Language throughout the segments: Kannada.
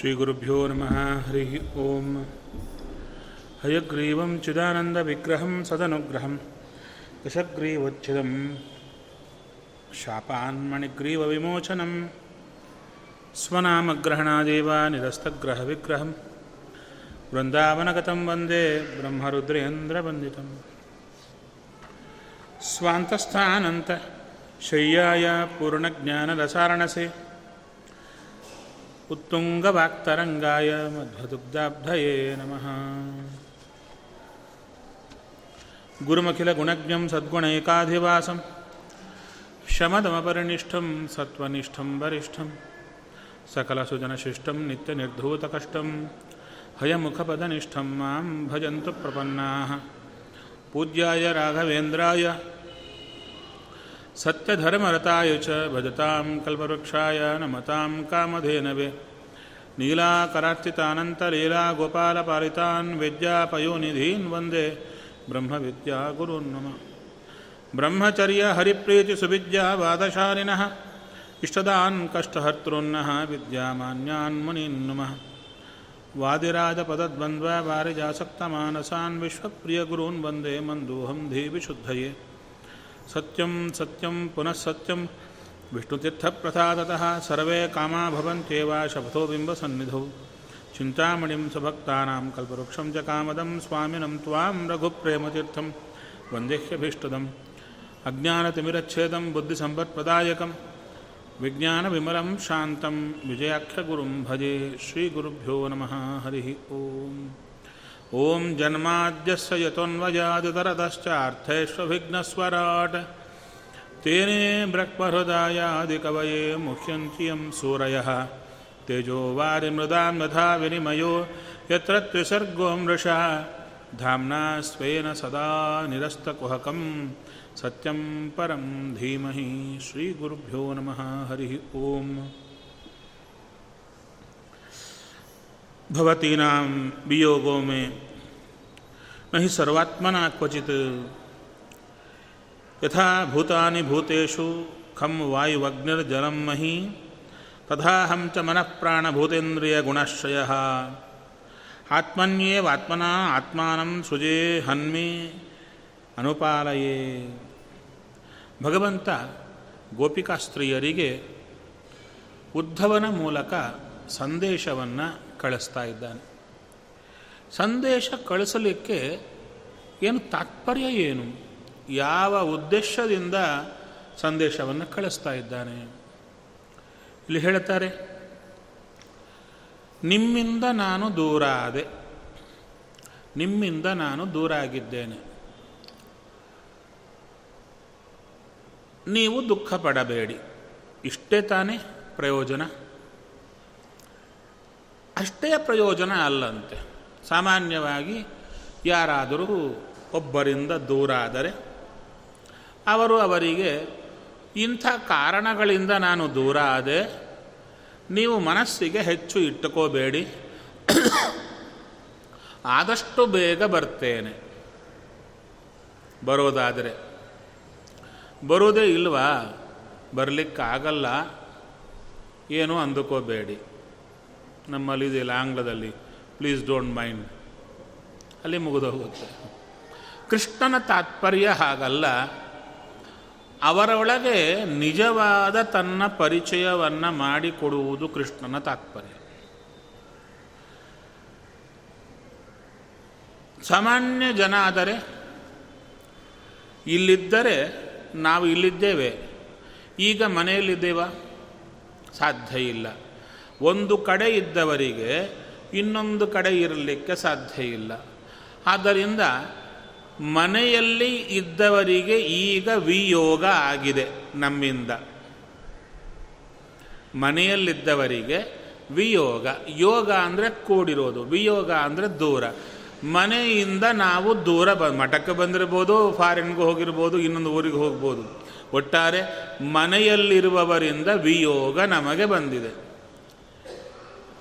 श्रीगुरुभ्यो नमः हरिः ॐ हयग्रीवं चिदानन्दविग्रहं सदनुग्रहं दशग्रीवच्छिदं शापान्मणिग्रीवविमोचनं स्वनामग्रहणादेव निरस्तग्रहविग्रहं वृन्दावनगतं वन्दे ब्रह्मरुद्रेन्द्रवन्दितम् स्वान्तस्थानन्त शय्याय पूर्णज्ञानरसारणसे उत्तुङ्गवाक्तरङ्गाय मध्वदुग्धाब्धये नमः। गुरुमखिलगुणज्ञं सद्गुणैकाधिवासं, शमदमपरिनिष्ठं सत्त्वनिष्ठं वरिष्ठं, सकलसुजनशिष्टं नित्यनिर्धूतकष्टं, हयमुखपदनिष्ठं माँ भजन्तु प्रपन्नाः। पूज्याय राघवेन्द्राय, सत्यधर्मरताय च भजतां कल्पवृक्षाय नमतां कामधेनवे। नीलाकरार्चितानन्तलीलागोपालपालितान् विद्यापयोनिधीन् वंदे ब्रह्मविद्यागुरून् नमः। ब्रह्मचर्यहरिप्रीतिसुविद्यावादशालिनः इष्टदान् कष्टहर्तॄन्नः विद्यामान्यान् मुनीन् नमः। वादिराजपदद्वन्द्ववारिजासक्तमानसान् विश्वप्रियगुरून् वंदे मन्दोऽहं धीविशुद्धये। सत्यं सत्यं पुनः सत्यं विष्णुतीर्थप्रसादतः सर्वे कामा भवन्त्येव शपथो बिम्बसन्निधौ। चिन्तामणिं सभक्तानां कल्पवृक्षं च कामदं स्वामिनं त्वां रघुप्रेमतीर्थं वन्देह्यभीष्टदम्। अज्ञानतिमिरच्छेदं बुद्धिसम्पत्प्रदायकं विज्ञानविमलं शान्तं विजयाख्यगुरुं भजे श्रीगुरुभ्यो नमः हरिः ओम्। ॐ जन्माद्यस्य यतोन्वयादितरतश्चार्थेष्वभिघ्नस्वराट् तेने ब्रह्महृदायादिकवये मुह्यन्ति यं सूरयः। तेजो वारिमृदां यथा विनिमयो, यत्र त्रिसर्गो मृषा। धाम्ना स्वेन सदा निरस्तकुहकं, सत्यं परं धीमहि श्रीगुरुभ्यो नमः। हरिः ओम्। भवतीनां वियोगो में, न हि सर्वात्मना क्वचित् ಯಥಾ ಭೂತಾನಿ ಭೂತೇಶು ಖಂ ವಾಯುವಗ್ನಿರ್ಜಲಂ ಮಹಿ ತಥಾಹಂ ಚ ಮನಃಪ್ರಾಣಭೂತೇಂದ್ರಿಯ ಗುಣಶ್ರಯ ಆತ್ಮನ್ಯೇವಾತ್ಮನ ಆತ್ಮನ ಆತ್ಮಾನಂ ಸುಜೇ ಹನ್ಮಿ ಅನುಪಾಲಯೇ ಭಗವಂತ ಗೋಪಿಕಾಸ್ತ್ರೀಯರಿಗೆ ಉದ್ಧವನ ಮೂಲಕ ಸಂದೇಶವನ್ನು ಕಳಿಸ್ತಾ ಇದ್ದಾನೆ. ಸಂದೇಶ ಕಳಿಸಲಿಕ್ಕೆ ಏನು ತಾತ್ಪರ್ಯ ಏನು? ಯಾವ ಉದ್ದೇಶದಿಂದ ಸಂದೇಶವನ್ನು ಕಳಿಸ್ತಾ ಇದ್ದಾನೆ? ಇಲ್ಲಿ ಹೇಳ್ತಾರೆ ನಿಮ್ಮಿಂದ ನಾನು ದೂರ ಆದೆ. ನಿಮ್ಮಿಂದ ನಾನು ದೂರ ಆಗಿದ್ದೇನೆ. ನೀವು ದುಃಖ ಪಡಬೇಡಿ ಇಷ್ಟೇ ತಾನೇ ಪ್ರಯೋಜನ? ಅಷ್ಟೇ ಪ್ರಯೋಜನ ಅಲ್ಲಂತೆ. ಸಾಮಾನ್ಯವಾಗಿ ಯಾರಾದರೂ ಒಬ್ಬರಿಂದ ದೂರ ಆದರೆ ಅವರು ಅವರಿಗೆ, ಇಂಥ ಕಾರಣಗಳಿಂದ ನಾನು ದೂರ ಆದೆ, ನೀವು ಮನಸ್ಸಿಗೆ ಹೆಚ್ಚು ಇಟ್ಟುಕೋಬೇಡಿ, ಆದಷ್ಟು ಬೇಗ ಬರ್ತೇನೆ. ಬರೋದಾದರೆ ಬರೋದೇ ಇಲ್ವಾ? ಬರಲಿಕ್ಕಾಗಲ್ಲ? ಏನೂ ಅಂದುಕೋಬೇಡಿ. ನಮ್ಮಲ್ಲಿ ಇದೆಯಲ್ಲ ಆಂಗ್ಲದಲ್ಲಿ ಪ್ಲೀಸ್ ಡೋಂಟ್ ಮೈಂಡ್. ಅಲ್ಲಿ ಮುಗಿದೋಗುತ್ತೆ. ಕೃಷ್ಣನ ತಾತ್ಪರ್ಯ ಹಾಗಲ್ಲ. ಅವರೊಳಗೆ ನಿಜವಾದ ತನ್ನ ಪರಿಚಯವನ್ನು ಮಾಡಿಕೊಡುವುದು ಕೃಷ್ಣನ ತಾತ್ಪರ್ಯ. ಸಾಮಾನ್ಯ ಜನ ಆದರೆ, ಇಲ್ಲಿದ್ದರೆ ನಾವು ಇಲ್ಲಿದ್ದೇವೆ. ಈಗ ಮನೆಯಲ್ಲಿದ್ದೇವಾ? ಸಾಧ್ಯ ಇಲ್ಲ. ಒಂದು ಕಡೆ ಇದ್ದವರಿಗೆ ಇನ್ನೊಂದು ಕಡೆ ಇರಲಿಕ್ಕೆ ಸಾಧ್ಯ ಇಲ್ಲ. ಆದ್ದರಿಂದ ಮನೆಯಲ್ಲಿ ಇದ್ದವರಿಗೆ ಈಗ ವಿಯೋಗ ಆಗಿದೆ ನಮ್ಮಿಂದ. ಮನೆಯಲ್ಲಿದ್ದವರಿಗೆ ವಿಯೋಗ. ಯೋಗ ಅಂದರೆ ಕೂಡಿರೋದು, ವಿಯೋಗ ಅಂದರೆ ದೂರ. ಮನೆಯಿಂದ ನಾವು ದೂರ ಬ, ಮಠಕ್ಕೆ ಬಂದಿರ್ಬೋದು, ಫಾರಿನ್ಗೆ ಹೋಗಿರ್ಬೋದು, ಇನ್ನೊಂದು ಊರಿಗೆ ಹೋಗ್ಬೋದು. ಒಟ್ಟಾರೆ ಮನೆಯಲ್ಲಿರುವವರಿಂದ ವಿಯೋಗ ನಮಗೆ ಬಂದಿದೆ.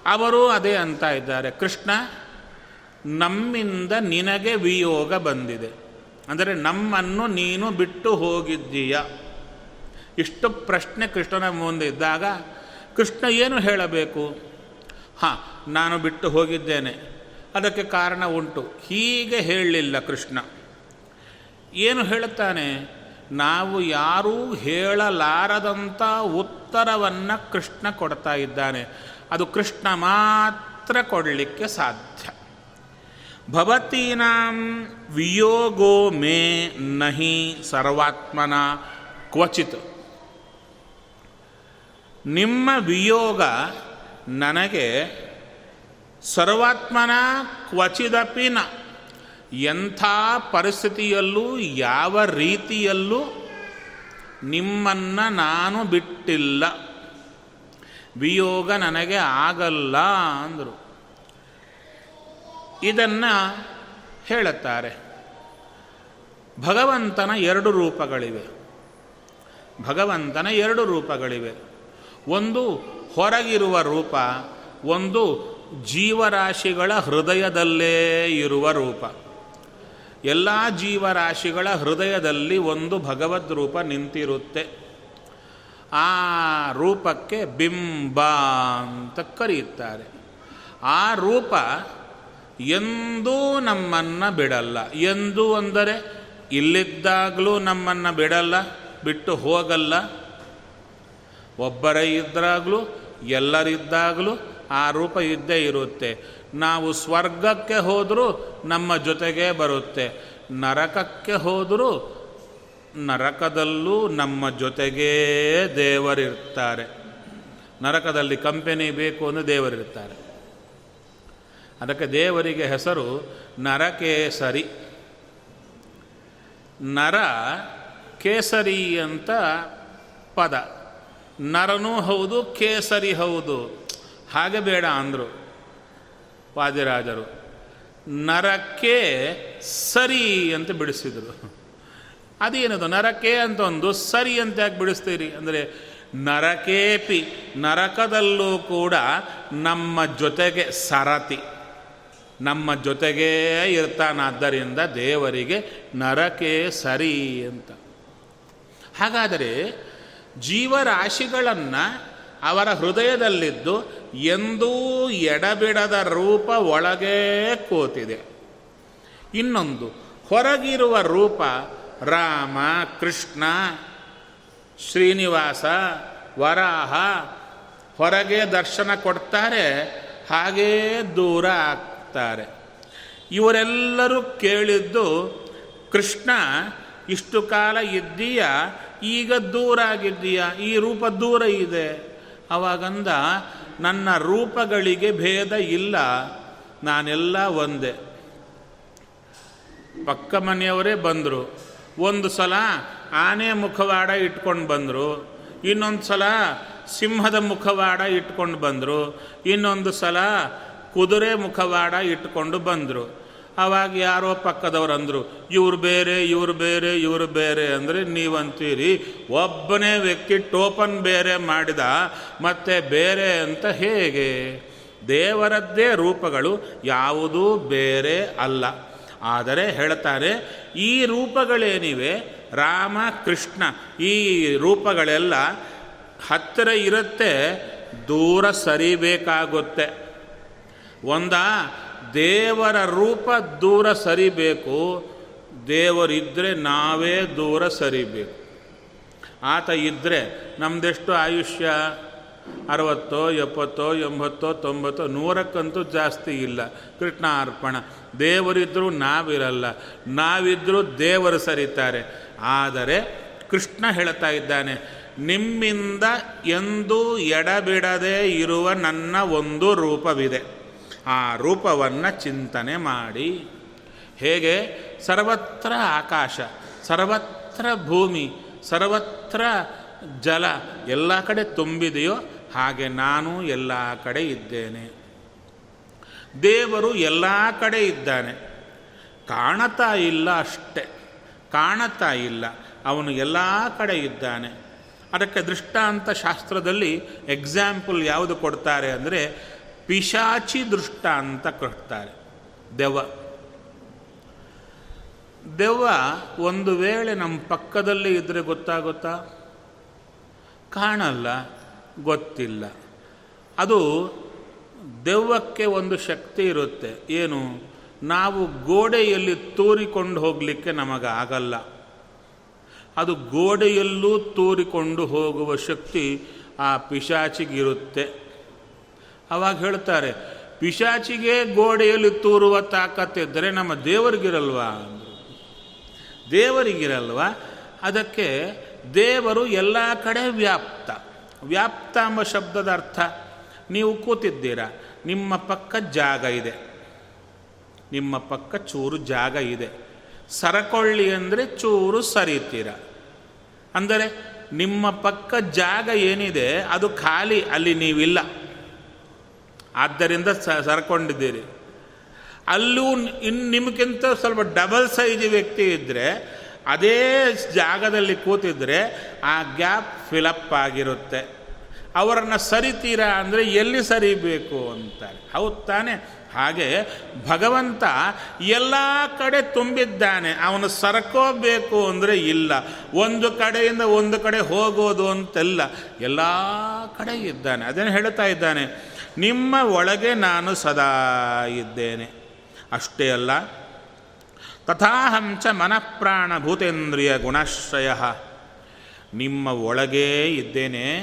ಅವರು ಅದೇ ಅಂತ ಇದ್ದಾರೆ. ಕೃಷ್ಣ ನಮ್ಮಿಂದ ನಿನಗೆ ವಿಯೋಗ ಬಂದಿದೆ. ಅಂದರೆ ನಮ್ಮನ್ನು ನೀನು ಬಿಟ್ಟು ಹೋಗಿದ್ದೀಯ. ಇಷ್ಟು ಪ್ರಶ್ನೆ ಕೃಷ್ಣನ ಮುಂದೆ ಇದ್ದಾಗ, ಕೃಷ್ಣ ಏನು ಹೇಳಬೇಕು? ಹಾಂ, ನಾನು ಬಿಟ್ಟು ಹೋಗಿದ್ದೇನೆ. ಅದಕ್ಕೆ ಕಾರಣ ಉಂಟು. ಹೀಗೆ ಹೇಳಲಿಲ್ಲ ಕೃಷ್ಣ. ಏನು ಹೇಳುತ್ತಾನೆ? ನಾವು ಯಾರೂ ಹೇಳಲಾರದಂಥ ಉತ್ತರವನ್ನು ಕೃಷ್ಣ ಕೊಡ್ತಾ ಇದ್ದಾನೆ. ಅದು ಕೃಷ್ಣ ಮಾತ್ರ ಕೊಡಲಿಕ್ಕೆ ಸಾಧ್ಯ. ಭವತೀನಾಂ ವಿಯೋಗೋ ಮೇ ನಹಿ ಸರ್ವಾತ್ಮನ ಕ್ವಚಿತ್ ನಿಮ್ಮ ವಿಯೋಗ ನನಗೆ ಸರ್ವಾತ್ಮನ, ಕ್ವಚಿದಪಿ ನ. ಎಂಥ ಪರಿಸ್ಥಿತಿಯಲ್ಲೂ, ಯಾವ ರೀತಿಯಲ್ಲೂ ನಿಮ್ಮನ್ನು ನಾನು ಬಿಟ್ಟಿಲ್ಲ. ವಿಯೋಗ ನನಗೆ ಆಗಲ್ಲ ಅಂದರು. ಇದನ್ನು ಹೇಳುತ್ತಾರೆ. ಭಗವಂತನ ಎರಡು ರೂಪಗಳಿವೆ. ಭಗವಂತನ ಎರಡು ರೂಪಗಳಿವೆ. ಒಂದು ಹೊರಗಿರುವ ರೂಪ, ಒಂದು ಜೀವರಾಶಿಗಳ ಹೃದಯದಲ್ಲೇ ಇರುವ ರೂಪ. ಎಲ್ಲ ಜೀವರಾಶಿಗಳ ಹೃದಯದಲ್ಲಿ ಒಂದು ಭಗವದ್ ರೂಪ ನಿಂತಿರುತ್ತೆ. ಆ ರೂಪಕ್ಕೆ ಬಿಂಬ ಅಂತ ಕರೆಯುತ್ತಾರೆ. ಆ ರೂಪ ಎಂದೂ ನಮ್ಮನ್ನು ಬಿಡಲ್ಲ. ಎಂದು ಅಂದರೆ ಇಲ್ಲಿದ್ದಾಗಲೂ ನಮ್ಮನ್ನು ಬಿಡಲ್ಲ, ಬಿಟ್ಟು ಹೋಗಲ್ಲ. ಒಬ್ಬರೇ ಇದ್ದಾಗಲೂ ಎಲ್ಲರಿದ್ದಾಗಲೂ ಆ ರೂಪ ಇದ್ದೇ ಇರುತ್ತೆ. ನಾವು ಸ್ವರ್ಗಕ್ಕೆ ಹೋದರೂ ನಮ್ಮ ಜೊತೆಗೆ ಬರುತ್ತೆ. ನರಕಕ್ಕೆ ಹೋದರೂ ನರಕದಲ್ಲೂ ನಮ್ಮ ಜೊತೆಗೇ ದೇವರಿರ್ತಾರೆ. ನರಕದಲ್ಲಿ ಕಂಪೆನಿ ಬೇಕು ಅಂದರೆ ದೇವರಿರ್ತಾರೆ. ಅದಕ್ಕೆ ದೇವರಿಗೆ ಹೆಸರು ನರಕೇಸರಿ. ನರ ಕೇಸರಿ ಅಂತ ಪದ. ನರನೂ ಹೌದು, ಕೇಸರಿ ಹೌದು. ಹಾಗೆ ಬೇಡ ಅಂದರು ವಾದಿರಾಜರು. ನರಕ್ಕೆ ಸರಿ ಅಂತ ಬಿಡಿಸಿದರು. ಅದೇನದು? ನರಕೆ ಅಂತ ಒಂದು ಸರಿ ಅಂತ ಯಾಕೆ ಬಿಡಿಸ್ತೀರಿ? ಅಂದರೆ ನರಕೇಪಿ, ನರಕದಲ್ಲೂ ಕೂಡ ನಮ್ಮ ಜೊತೆಗೆ ಸರತಿ. ನಮ್ಮ ಜೊತೆಗೇ ಇರ್ತಾನಾದ್ದರಿಂದ ದೇವರಿಗೆ ನರಕೇ ಸರಿ ಅಂತ. ಹಾಗಾದರೆ ಜೀವರಾಶಿಗಳನ್ನು ಅವರ ಹೃದಯದಲ್ಲಿದ್ದು ಎಂದೂ ಎಡಬಿಡದ ರೂಪ ಒಳಗೇ ಕೂತಿದೆ. ಇನ್ನೊಂದು, ಹೊರಗಿರುವ ರೂಪ ರಾಮ, ಕೃಷ್ಣ, ಶ್ರೀನಿವಾಸ, ವರಾಹ, ಹೊರಗೆ ದರ್ಶನ ಕೊಡ್ತಾರೆ, ಹಾಗೇ ದೂರ ಇವರೆಲ್ಲರೂ ಕೇಳಿದ್ದು, ಕೃಷ್ಣ, ಇಷ್ಟು ಕಾಲ ಇದ್ದೀಯ? ಈಗ ದೂರ ಆಗಿದ್ದೀಯ? ಈ ರೂಪ ದೂರ ಇದೆ. ಅವಾಗಂದ, ನನ್ನ ರೂಪಗಳಿಗೆ ಭೇದ ಇಲ್ಲ. ನಾನೆಲ್ಲ ಒಂದೇ. ಪಕ್ಕ ಮನೆಯವರೇ ಬಂದರು. ಒಂದು ಸಲ ಆನೆ ಮುಖವಾಡ ಇಟ್ಕೊಂಡು ಬಂದರು. ಇನ್ನೊಂದು ಸಲ ಸಿಂಹದ ಮುಖವಾಡ ಇಟ್ಕೊಂಡು ಬಂದರು. ಇನ್ನೊಂದು ಸಲ ಕುದುರೆ ಮುಖವಾಡ ಇಟ್ಕೊಂಡು ಬಂದರು. ಆವಾಗ ಯಾರೋ ಪಕ್ಕದವ್ರು ಅಂದರು, ಇವ್ರು ಬೇರೆ ಇವ್ರು ಬೇರೆ, ಇವರು ಬೇರೆ. ಅಂದರೆ, ನೀವಂತೀರಿ, ಒಬ್ಬನೇ ವ್ಯಕ್ತಿ ಟೋಪನ್ ಬೇರೆ ಮಾಡಿದ, ಮತ್ತೆ ಬೇರೆ ಅಂತ ಹೇಗೆ? ದೇವರದ್ದೇ ರೂಪಗಳು ಯಾವುದೂ ಬೇರೆ ಅಲ್ಲ. ಆದರೆ ಹೇಳ್ತಾರೆ, ಈ ರೂಪಗಳೇನಿವೆ? ರಾಮ, ಕೃಷ್ಣ, ಈ ರೂಪಗಳೆಲ್ಲ ಹತ್ತಿರ ಇರುತ್ತೆ, ದೂರ ಸರಿಬೇಕಾಗುತ್ತೆ. ಒಂದ, ದೇವರ ರೂಪ ದೂರ ಸರಿಬೇಕು ದೇವರಿದ್ದರೆ ನಾವೇ ದೂರ ಸರಿಬೇಕು. ಆತ ಇದ್ದರೆ ನಮ್ದೆಷ್ಟು ಆಯುಷ್ಯ? ಅರವತ್ತೋ, ಎಪ್ಪತ್ತೋ, ಎಂಬತ್ತೋ, ತೊಂಬತ್ತೋ, ನೂರಕ್ಕಂತೂ ಜಾಸ್ತಿ ಇಲ್ಲ. ಕೃಷ್ಣ ಅರ್ಪಣ ದೇವರಿದ್ದರೂ ನಾವಿರಲ್ಲ. ನಾವಿದ್ದರೂ ದೇವರು ಸರಿತಾರೆ. ಆದರೆ ಕೃಷ್ಣ ಹೇಳ್ತಾ ಇದ್ದಾನೆ, ನಿಮ್ಮಿಂದ ಎಂದೂ ಎಡಬಿಡದೆ ಇರುವ ನನ್ನ ಒಂದು ರೂಪವಿದೆ. ಆ ರೂಪವನ್ನು ಚಿಂತನೆ ಮಾಡಿ. ಹೇಗೆ? ಸರ್ವತ್ರ ಆಕಾಶ, ಸರ್ವತ್ರ ಭೂಮಿ, ಸರ್ವತ್ರ ಜಲ ಎಲ್ಲ ಕಡೆ ತುಂಬಿದೆಯೋ ಹಾಗೆ ನಾನು ಎಲ್ಲ ಕಡೆ ಇದ್ದೇನೆ. ದೇವರು ಎಲ್ಲ ಕಡೆ ಇದ್ದಾನೆ. ಕಾಣತಾ ಇಲ್ಲ ಅಷ್ಟೆ. ಕಾಣತಾ ಇಲ್ಲ. ಅವನು ಎಲ್ಲ ಕಡೆ ಇದ್ದಾನೆ. ಅದಕ್ಕೆ ದೃಷ್ಟಾಂತ ಶಾಸ್ತ್ರದಲ್ಲಿ ಎಕ್ಸಾಂಪಲ್ ಯಾವುದು ಕೊಡ್ತಾರೆ ಅಂದರೆ ಪಿಶಾಚಿ ದೃಷ್ಟ ಅಂತ ಕೊಡ್ತಾರೆ ದೆವ್ವ. ದೆವ್ವ ಒಂದು ವೇಳೆ ನಮ್ಮ ಪಕ್ಕದಲ್ಲಿ ಇದ್ದರೆ ಗೊತ್ತಾಗುತ್ತಾ? ಕಾಣಲ್ಲ, ಗೊತ್ತಿಲ್ಲ. ಅದು ದೆವ್ವಕ್ಕೆ ಒಂದು ಶಕ್ತಿ ಇರುತ್ತೆ. ಏನು? ನಾವು ಗೋಡೆಯಲ್ಲಿ ತೋರಿಕೊಂಡು ಹೋಗಲಿಕ್ಕೆ ನಮಗಾಗಲ್ಲ. ಅದು ಗೋಡೆಯಲ್ಲೂ ತೋರಿಕೊಂಡು ಹೋಗುವ ಶಕ್ತಿ ಆ ಪಿಶಾಚಿಗಿರುತ್ತೆ. ಅವಾಗ ಹೇಳ್ತಾರೆ ಪಿಶಾಚಿಗೆ ಗೋಡೆಯಲ್ಲಿ ತೂರುವ ತಾಕತ್ತಿದ್ದರೆ ನಮ್ಮ ದೇವರಿಗಿರಲ್ವಾ. ದೇವರಿಗಿರಲ್ವಾ? ಅದಕ್ಕೆ ದೇವರು ಎಲ್ಲ ಕಡೆ ವ್ಯಾಪ್ತ. ವ್ಯಾಪ್ತ ಎಂಬ ಶಬ್ದದ ಅರ್ಥ, ನೀವು ಕೂತಿದ್ದೀರಾ, ನಿಮ್ಮ ಪಕ್ಕ ಜಾಗ ಇದೆ. ನಿಮ್ಮ ಪಕ್ಕ ಚೂರು ಜಾಗ ಇದೆ. ಸರಕೊಳ್ಳಿ ಅಂದರೆ ಚೂರು ಸರಿತೀರ? ಅಂದರೆ ನಿಮ್ಮ ಪಕ್ಕ ಜಾಗ ಏನಿದೆ, ಅದು ಖಾಲಿ, ಅಲ್ಲಿ ನೀವಿಲ್ಲ. ಆದ್ದರಿಂದ ಸರಕೊಂಡಿದ್ದೀರಿ. ಅಲ್ಲೂ ಇನ್ನು ನಿಮಗಿಂತ ಸ್ವಲ್ಪ ಡಬಲ್ ಸೈಜ್ ವ್ಯಕ್ತಿ ಇದ್ದರೆ ಅದೇ ಜಾಗದಲ್ಲಿ ಕೂತಿದ್ರೆ ಆ ಗ್ಯಾಪ್ ಫಿಲಪ್ ಆಗಿರುತ್ತೆ. ಅವರನ್ನು ಸರಿತೀರಾ ಅಂದರೆ ಎಲ್ಲಿ ಸರಿಬೇಕು ಅಂತಾರೆ. ಹೌದು ತಾನೆ? ಹಾಗೆ ಭಗವಂತ ಎಲ್ಲ ಕಡೆ ತುಂಬಿದ್ದಾನೆ. ಅವನು ಸರಕೋಬೇಕು ಅಂದರೆ ಇಲ್ಲ. ಒಂದು ಕಡೆಯಿಂದ ಒಂದು ಕಡೆ ಹೋಗೋದು ಅಂತೆಲ್ಲ ಎಲ್ಲ ಕಡೆ ಇದ್ದಾನೆ. ಅದನ್ನು ಹೇಳ್ತಾ ಇದ್ದಾನೆ? ನಿಮ್ಮ ಒಳಗೆ ನಾನು ಸದಾ ಇದ್ದೇನೆ. ಅಷ್ಟೇ ಅಲ್ಲ ತಥಾಹಂಚ ಮನಃಪ್ರಾಣ ಭೂತೇಂದ್ರಿಯ ಗುಣಾಶ್ರಯ. ನಿಮ್ಮ ಒಳಗೇ ಇದ್ದೇನೆ,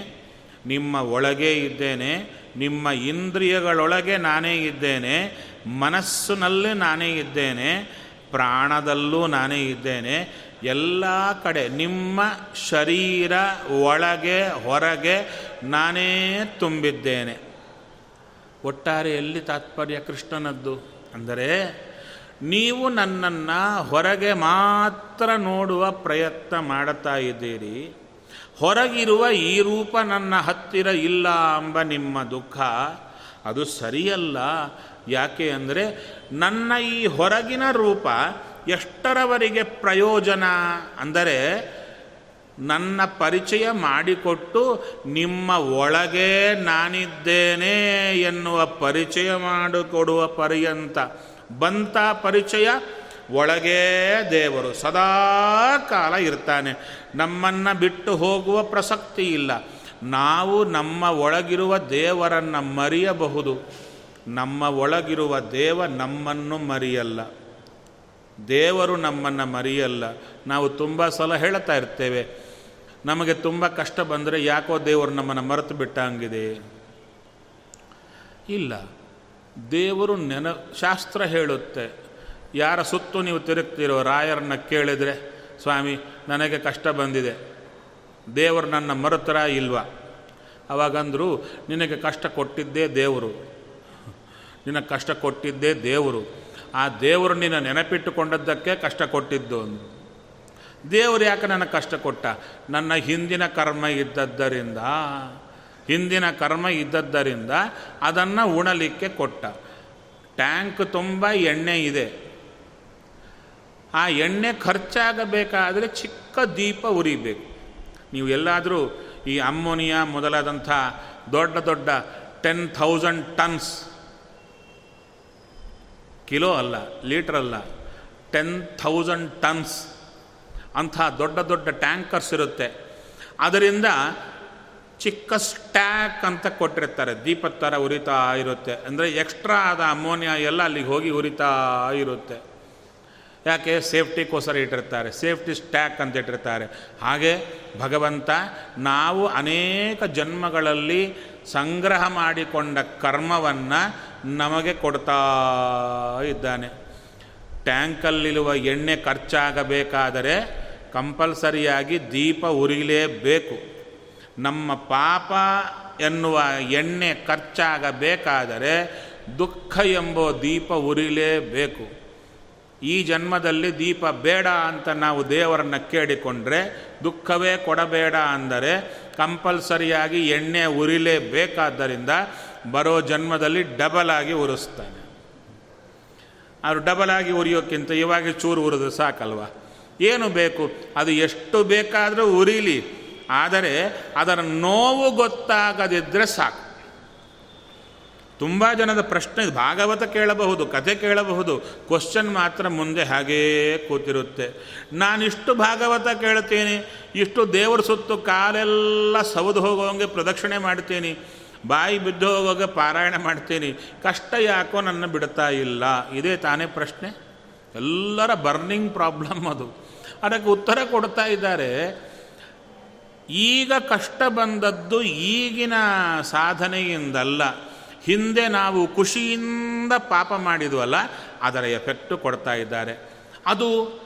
ನಿಮ್ಮ ಒಳಗೇ ಇದ್ದೇನೆ, ನಿಮ್ಮ ಇಂದ್ರಿಯಗಳೊಳಗೆ ನಾನೇ ಇದ್ದೇನೆ, ಮನಸ್ಸಿನಲ್ಲಿ ನಾನೇ ಇದ್ದೇನೆ, ಪ್ರಾಣದಲ್ಲೂ ನಾನೇ ಇದ್ದೇನೆ, ಎಲ್ಲ ಕಡೆ ನಿಮ್ಮ ಶರೀರ ಒಳಗೆ, ಹೊರಗೆ ನಾನೇ ತುಂಬಿದ್ದೇನೆ. ಒಟ್ಟಾರೆ ಎಲ್ಲಿ ತಾತ್ಪರ್ಯ ಕೃಷ್ಣನದ್ದು? ಅಂದರೆ ನೀವು ನನ್ನನ್ನು ಹೊರಗೆ ಮಾತ್ರ ನೋಡುವ ಪ್ರಯತ್ನ ಮಾಡುತ್ತಾ ಇದ್ದೀರಿ. ಹೊರಗಿರುವ ಈ ರೂಪ ನನ್ನ ಹತ್ತಿರ ಇಲ್ಲ ಎಂಬ ನಿಮ್ಮ ದುಃಖ. ಅದು ಸರಿಯಲ್ಲ. ಯಾಕೆ ಅಂದರೆ ನನ್ನ ಈ ಹೊರಗಿನ ರೂಪ ಎಷ್ಟರವರೆಗೆ ಪ್ರಯೋಜನ? ಅಂದರೆ ನನ್ನ ಪರಿಚಯ ಮಾಡಿಕೊಟ್ಟು ನಿಮ್ಮ ಒಳಗೆ ನಾನಿದ್ದೇನೆ ಎನ್ನುವ ಪರಿಚಯ ಮಾಡಿಕೊಡುವ ಪರ್ಯಂತ. ಬಂತ ಪರಿಚಯ? ಒಳಗೇ ದೇವರು ಸದಾ ಕಾಲ ಇರ್ತಾನೆ. ನಮ್ಮನ್ನು ಬಿಟ್ಟು ಹೋಗುವ ಪ್ರಸಕ್ತಿ ಇಲ್ಲ. ನಾವು ನಮ್ಮ ಒಳಗಿರುವ ದೇವರನ್ನು ಮರೆಯಬಹುದು. ನಮ್ಮ ಒಳಗಿರುವ ದೇವ ನಮ್ಮನ್ನು ಮರೆಯಲ್ಲ. ದೇವರು ನಮ್ಮನ್ನು ಮರೆಯಲ್ಲ. ನಾವು ತುಂಬ ಸಲ ಹೇಳ್ತಾ ಇರ್ತೇವೆ. ನಮಗೆ ತುಂಬ ಕಷ್ಟ ಬಂದರೆ ಯಾಕೋ ದೇವರು ನಮ್ಮನ್ನು ಮರೆತು ಬಿಟ್ಟಂಗಿದೆ. ಇಲ್ಲ. ದೇವರು ನೆನ, ಶಾಸ್ತ್ರ ಹೇಳುತ್ತೆ. ಯಾರ ಸುತ್ತು ನೀವು ತಿರುಗ್ತಿರೋ ರಾಯರನ್ನ ಕೇಳಿದರೆ, ಸ್ವಾಮಿ, ನನಗೆ ಕಷ್ಟ ಬಂದಿದೆ. ದೇವರು ನನ್ನ ಮರುತರ ಇಲ್ವಾ? ಅವಾಗಂದ್ರು, ನಿನಗೆ ಕಷ್ಟ ಕೊಟ್ಟಿದ್ದೇ ದೇವರು. ನಿನಗೆ ಕಷ್ಟ ಕೊಟ್ಟಿದ್ದೇ ದೇವರು. ಆ ದೇವರು ನಿನ್ನ ನೆನಪಿಟ್ಟುಕೊಂಡದ್ದಕ್ಕೆ ಕಷ್ಟ ಕೊಟ್ಟಿದ್ದು ಅಂದರು ದೇವರು ಯಾಕೆ ನನಗೆ ಕಷ್ಟ ಕೊಟ್ಟ? ನನ್ನ ಹಿಂದಿನ ಕರ್ಮ ಇದ್ದದ್ದರಿಂದ. ಹಿಂದಿನ ಕರ್ಮ ಇದ್ದದ್ದರಿಂದ ಅದನ್ನು ಉಣಲಿಕ್ಕೆ ಕೊಟ್ಟ. ಟ್ಯಾಂಕ್ ತುಂಬ, ಎಣ್ಣೆ ಇದೆ. ಆ ಎಣ್ಣೆ ಖರ್ಚಾಗಬೇಕಾದರೆ ಚಿಕ್ಕ ದೀಪ ಉರಿಬೇಕು. ನೀವು ಎಲ್ಲಾದರೂ ಈ ಅಮ್ಮೋನಿಯಾ ಮೊದಲಾದಂಥ ದೊಡ್ಡ ದೊಡ್ಡ ಟೆನ್ ಥೌಸಂಡ್ ಟನ್ಸ್, ಕಿಲೋ ಅಲ್ಲ, ಲೀಟ್ರ್ ಅಲ್ಲ, ಟೆನ್ ಥೌಸಂಡ್ ಟನ್ಸ್ ಅಂಥ ದೊಡ್ಡ ದೊಡ್ಡ ಟ್ಯಾಂಕರ್ಸ್ ಇರುತ್ತೆ. ಅದರಿಂದ ಚಿಕ್ಕ ಸ್ಟ್ಯಾಕ್ ಅಂತ ಕೊಟ್ಟಿರ್ತಾರೆ. ದೀಪದ ಥರ ಉರಿತಾ ಇರುತ್ತೆ. ಅಂದರೆ ಎಕ್ಸ್ಟ್ರಾ ಆದ ಅಮೋನಿಯಾ ಎಲ್ಲ ಅಲ್ಲಿಗೆ ಹೋಗಿ ಉರಿತಾ ಇರುತ್ತೆ. ಯಾಕೆ? ಸೇಫ್ಟಿಗೋಸ್ಕರ ಇಟ್ಟಿರ್ತಾರೆ. ಸೇಫ್ಟಿ ಸ್ಟ್ಯಾಕ್ ಅಂತ ಇಟ್ಟಿರ್ತಾರೆ. ಹಾಗೆ ಭಗವಂತ ನಾವು ಅನೇಕ ಜನ್ಮಗಳಲ್ಲಿ ಸಂಗ್ರಹ ಮಾಡಿಕೊಂಡ ಕರ್ಮವನ್ನು ನಮಗೆ ಕೊಡ್ತಾ ಇದ್ದಾನೆ. ಟ್ಯಾಂಕಲ್ಲಿರುವ ಎಣ್ಣೆ ಖರ್ಚಾಗಬೇಕಾದರೆ ಕಂಪಲ್ಸರಿಯಾಗಿ ದೀಪ ಉರಿಲೇಬೇಕು. ನಮ್ಮ ಪಾಪ ಎನ್ನುವ ಎಣ್ಣೆ ಖರ್ಚಾಗಬೇಕಾದರೆ ದುಃಖ ಎಂಬ ದೀಪ ಉರಿಲೇಬೇಕು. ಈ ಜನ್ಮದಲ್ಲಿ ದೀಪ ಬೇಡ ಅಂತ ನಾವು ದೇವರನ್ನು ಕೇಳಿಕೊಂಡ್ರೆ ದುಃಖವೇ ಕೊಡಬೇಡ ಅಂದರೆ ಕಂಪಲ್ಸರಿಯಾಗಿ ಎಣ್ಣೆ ಉರಿಲೇಬೇಕಾದ್ದರಿಂದ ಬರೋ ಜನ್ಮದಲ್ಲಿ ಡಬಲ್ ಆಗಿ ಉರಿಸ್ತಾನೆ. ಅವರು ಡಬಲ್ ಆಗಿ ಉರಿಯೋಕ್ಕಿಂತ ಇವಾಗ ಚೂರು ಉರಿದು ಸಾಕಲ್ವ? ಏನು ಬೇಕು? ಅದು ಎಷ್ಟು ಬೇಕಾದರೂ ಉರಿಲಿ. ಆದರೆ ಅದರ ನೋವು ಗೊತ್ತಾಗದಿದ್ದರೆ ಸಾಕು. ತುಂಬ ಜನದ ಪ್ರಶ್ನೆ ಭಾಗವತ ಕೇಳಬಹುದು, ಕತೆ ಕೇಳಬಹುದು. ಕ್ವಶನ್ ಮಾತ್ರ ಮುಂದೆ ಹಾಗೇ ಕೂತಿರುತ್ತೆ. ನಾನಿಷ್ಟು ಭಾಗವತ ಕೇಳ್ತೀನಿ, ಇಷ್ಟು ದೇವರ ಸುತ್ತು ಕಾಲೆಲ್ಲ ಸವದು ಹೋಗೋಂಗೆ ಪ್ರದಕ್ಷಿಣೆ ಮಾಡ್ತೀನಿ, ಬಾಯಿ ಬಿದ್ದು ಹೋಗುವಾಗ ಪಾರಾಯಣ ಮಾಡ್ತೀನಿ. ಕಷ್ಟ ಯಾಕೋ ನನ್ನ ಬಿಡ್ತಾ ಇಲ್ಲ. ಇದೇ ತಾನೇ ಪ್ರಶ್ನೆ. ಎಲ್ಲರ ಬರ್ನಿಂಗ್ ಪ್ರಾಬ್ಲಮ್ ಅದು. ಅದಕ್ಕೆ ಉತ್ತರ ಕೊಡ್ತಾ ಇದ್ದಾರೆ. ಈಗ ಕಷ್ಟ ಬಂದದ್ದು ಈಗಿನ ಸಾಧನೆಯಿಂದಲ್ಲ. ಹಿಂದೆ ನಾವು ಖುಷಿಯಿಂದ ಪಾಪ ಮಾಡಿದ್ವಲ್ಲ, ಅದರ ಎಫೆಕ್ಟು ಕೊಡ್ತಾ ಇದ್ದಾರೆ. ಅದು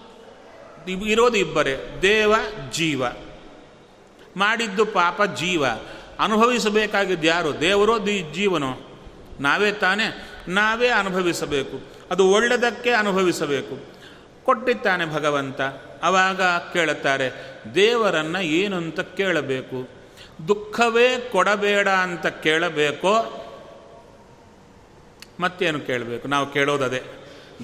ಇರೋದು ಇಬ್ಬರೇ, ದೇವ, ಜೀವ. ಮಾಡಿದ್ದು ಪಾಪ ಜೀವ. ಅನುಭವಿಸಬೇಕಾಗಿದ್ದು ಯಾರು? ದೇವರೋ ದಿ, ಜೀವನೋ? ನಾವೇ ತಾನೇ? ನಾವೇ ಅನುಭವಿಸಬೇಕು. ಅದು ಒಳ್ಳೆಯದಕ್ಕೆ ಅನುಭವಿಸಬೇಕು. ಕೊಟ್ಟಿದ್ದಾನೆ ಭಗವಂತ. ಅವಾಗ ಕೇಳುತ್ತಾರೆ, ದೇವರನ್ನು ಏನು ಅಂತ ಕೇಳಬೇಕು? ದುಃಖವೇ ಕೊಡಬೇಡ ಅಂತ ಕೇಳಬೇಕೋ? ಮತ್ತೇನು ಕೇಳಬೇಕು? ನಾವು ಕೇಳೋದದೇ.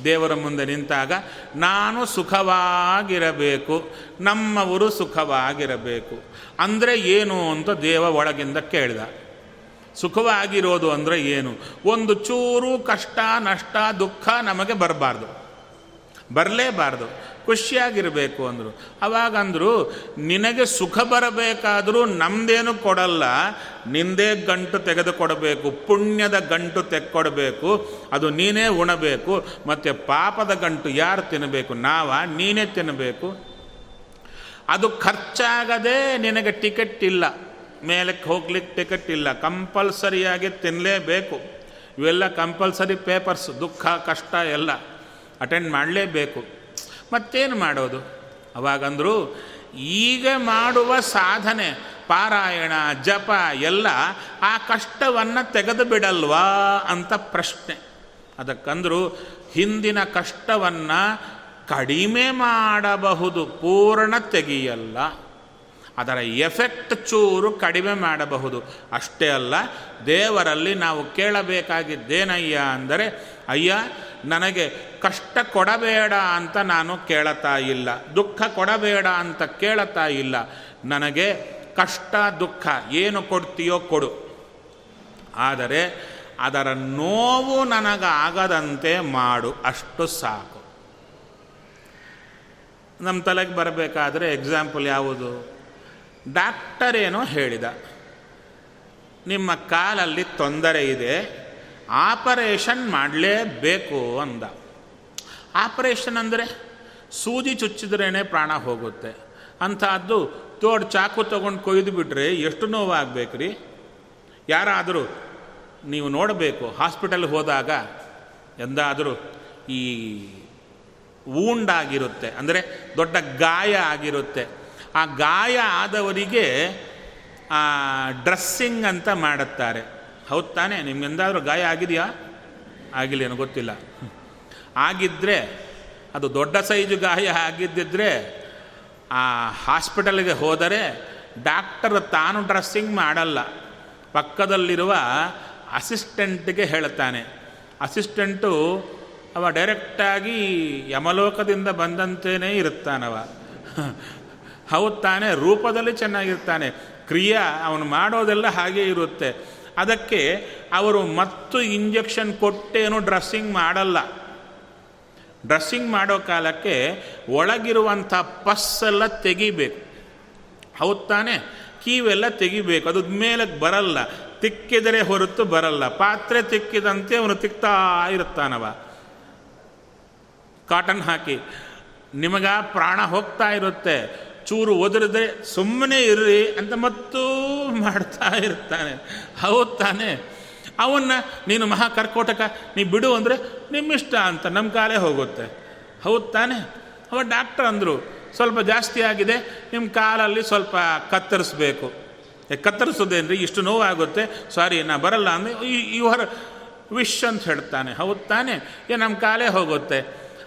ದೇವರ ಮುಂದೆ ನಿಂತಾಗ, ನಾನು ಸುಖವಾಗಿರಬೇಕು, ನಮ್ಮವರು ಸುಖವಾಗಿರಬೇಕು. ಅಂದರೆ ಏನು ಅಂತ ದೇವ ಒಳಗಿಂದ ಕೇಳಿದ. ಸುಖವಾಗಿರೋದು ಅಂದರೆ ಏನು? ಒಂದು ಚೂರು ಕಷ್ಟ, ನಷ್ಟ, ದುಃಖ ನಮಗೆ ಬರಬಾರ್ದು. ಬರಲೇಬಾರ್ದು. ಖುಷಿಯಾಗಿರಬೇಕು ಅಂದರು. ಅವಾಗಂದರು, ನಿನಗೆ ಸುಖ ಬರಬೇಕಾದರೂ ನಮ್ದೇನು ಕೊಡಲ್ಲ, ನಿಂದೇ ಗಂಟು ತೆಗೆದುಕೊಡಬೇಕು, ಪುಣ್ಯದ ಗಂಟು ತೆಕ್ಕೊಡಬೇಕು, ಅದು ನೀನೇ ಉಣಬೇಕು, ಮತ್ತು ಪಾಪದ ಗಂಟು ಯಾರು ತಿನ್ನಬೇಕು ನಾವ, ನೀನೇ ತಿನ್ನಬೇಕು ಅದು ಖರ್ಚಾಗದೆ ನಿನಗೆ ಟಿಕೆಟ್ ಇಲ್ಲ, ಮೇಲಕ್ಕೆ ಹೋಗ್ಲಿಕ್ಕೆ ಟಿಕೆಟ್ ಇಲ್ಲ, ಕಂಪಲ್ಸರಿಯಾಗಿ ತಿನ್ನಲೇಬೇಕು ಇವೆಲ್ಲ ಕಂಪಲ್ಸರಿ ಪೇಪರ್ಸ್, ದುಃಖ, ಕಷ್ಟ ಎಲ್ಲ. ಅಟೆಂಡ್ ಮಾಡಲೇಬೇಕು. ಮತ್ತೇನು ಮಾಡೋದು? ಅವಾಗಂದರೂ ಈಗ ಮಾಡುವ ಸಾಧನೆ, ಪಾರಾಯಣ, ಜಪ ಎಲ್ಲ ಆ ಕಷ್ಟವನ್ನು ತೆಗೆದು ಬಿಡಲ್ವಾ ಅಂತ ಪ್ರಶ್ನೆ. ಅದಕ್ಕಂದರೂ ಹಿಂದಿನ ಕಷ್ಟವನ್ನು ಕಡಿಮೆ ಮಾಡಬಹುದು, ಪೂರ್ಣ ತೆಗೆಯಲ್ಲ. ಅದರ ಎಫೆಕ್ಟ್ ಚೂರು ಕಡಿಮೆ ಮಾಡಬಹುದು. ಅಷ್ಟೇ ಅಲ್ಲ, ದೇವರಲ್ಲಿ ನಾವು ಕೇಳಬೇಕಾಗಿದ್ದೇನಯ್ಯ ಅಂದರೆ, ಅಯ್ಯ ನನಗೆ ಕಷ್ಟ ಕೊಡಬೇಡ ಅಂತ ನಾನು ಕೇಳತಾ ಇಲ್ಲ, ದುಃಖ ಕೊಡಬೇಡ ಅಂತ ಕೇಳತಾ ಇಲ್ಲ. ನನಗೆ ಕಷ್ಟ, ದುಃಖ ಏನು ಕೊಡ್ತೀಯೋ ಕೊಡು. ಆದರೆ ಅದರ ನೋವು ನನಗಾಗದಂತೆ ಮಾಡು, ಅಷ್ಟು ಸಾಕು. ನಮ್ಮ ತಲೆಗೆ ಬರಬೇಕಾದ್ರೆ ಎಕ್ಸಾಂಪಲ್ ಯಾವುದು? ಡಾಕ್ಟರ್ ಏನೋ ಹೇಳಿದ, ನಿಮ್ಮ ಕಾಲಲ್ಲಿ ತೊಂದರೆ ಇದೆ ಆಪರೇಷನ್ ಮಾಡಲೇಬೇಕು ಅಂದ. ಆಪರೇಷನ್ ಅಂದರೆ ಸೂಜಿ ಚುಚ್ಚಿದ್ರೇ ಪ್ರಾಣ ಹೋಗುತ್ತೆ. ಅಂಥದ್ದು ತೋಡ್ ಚಾಕು ತೊಗೊಂಡು ಕೊಯ್ದು ಬಿಟ್ರೆ ಎಷ್ಟು ನೋವಾಗಬೇಕ್ರಿ? ಯಾರಾದರೂ ನೀವು ನೋಡಬೇಕು, ಹಾಸ್ಪಿಟಲ್ ಹೋದಾಗ ಎಂದಾದರೂ ಈ ವೂಂಡಾಗಿರುತ್ತೆ ಅಂದರೆ ದೊಡ್ಡ ಗಾಯ ಆಗಿರುತ್ತೆ. ಆ ಗಾಯ ಆದವರಿಗೆ ಡ್ರೆಸ್ಸಿಂಗ್ ಅಂತ ಮಾಡುತ್ತಾರೆ. ಹೌದು ತಾನೆ, ನಿಮ್ಗೆಂದಾದರೂ ಗಾಯ ಆಗಿದೆಯಾ? ಆಗಿಲ್ಲ ಗೊತ್ತಿಲ್ಲ. ಆಗಿದ್ದರೆ ಅದು ದೊಡ್ಡ ಸೈಜು ಗಾಯ ಆಗಿದ್ದಿದ್ರೆ, ಆ ಹಾಸ್ಪಿಟಲ್ಗೆ ಹೋದರೆ ಡಾಕ್ಟರ್ ತಾನು ಡ್ರೆಸ್ಸಿಂಗ್ ಮಾಡಲ್ಲ. ಪಕ್ಕದಲ್ಲಿರುವ ಅಸಿಸ್ಟೆಂಟ್ಗೆ ಹೇಳ್ತಾನೆ ಅಸಿಸ್ಟೆಂಟು, ಅವ ಡೈರೆಕ್ಟಾಗಿ ಯಮಲೋಕದಿಂದ ಬಂದಂತೆಯೇ ಇರುತ್ತಾನವ. ಹೌದು ತಾನೆ, ರೂಪದಲ್ಲಿ ಚೆನ್ನಾಗಿರ್ತಾನೆ. ಕ್ರಿಯಾ, ಅವನು ಮಾಡೋದೆಲ್ಲ ಹಾಗೆ ಇರುತ್ತೆ. ಅದಕ್ಕೆ ಅವರು ಮತ್ತು ಇಂಜೆಕ್ಷನ್ ಕೊಟ್ಟೇನು ಡ್ರೆಸ್ಸಿಂಗ್ ಮಾಡಲ್ಲ. ಡ್ರೆಸ್ಸಿಂಗ್ ಮಾಡೋ ಕಾಲಕ್ಕೆ ಒಳಗಿರುವಂಥ ಪಸ್ಸೆಲ್ಲ ತೆಗಿಬೇಕು. ಹೌದು ತಾನೆ? ಕೀವೆಲ್ಲ ತೆಗಿಬೇಕು. ಅದು ಮೇಲಕ್ಕೆ ಬರಲ್ಲ. ತಿಕ್ಕಿದರೆ ಹೊರತು ಬರಲ್ಲ. ಪಾತ್ರೆ ತಿಕ್ಕಿದಂತೆ ಅವನು ತಿಕ್ತಾ ಇರುತ್ತಾನವ. ಕಾಟನ್ ಹಾಕಿ. ನಿಮಗ ಪ್ರಾಣ ಹೋಗ್ತಾ ಇರುತ್ತೆ. ಚೂರು ಒದರಿದ್ರೆ ಸುಮ್ಮನೆ ಇರ್ರಿ ಅಂತ ಮತ್ತೂ ಮಾಡ್ತಾ ಇರ್ತಾನೆ. ಹೌದು ತಾನೆ. ಅವನ್ನ ನೀನು ಮಹಾ ಕರ್ಕೋಟಕ ನೀ ಬಿಡು ಅಂದರೆ ನಿಮ್ಮಿಷ್ಟ ಅಂತ ನಮ್ಮ ಕಾಲೇ ಹೋಗುತ್ತೆ. ಹೌದು ತಾನೆ? ಅವ ಡಾಕ್ಟರ್ ಅಂದರು. ಸ್ವಲ್ಪ ಜಾಸ್ತಿ ಆಗಿದೆ ನಿಮ್ಮ ಕಾಲಲ್ಲಿ ಸ್ವಲ್ಪ ಕತ್ತರಿಸ್ಬೇಕು. ಕತ್ತರಿಸೋದೇನ್ರಿ ಇಷ್ಟು ನೋವಾಗುತ್ತೆ. ಸಾರಿ, ನಾ ಬರಲ್ಲ ಅಂದರೆ ಇವರ ವಿಶ್ ಅಂತ ಹೇಳ್ತಾನೆ. ಹೌದು ತಾನೆ? ಏ ನಮ್ಮ ಕಾಲೇ ಹೋಗುತ್ತೆ.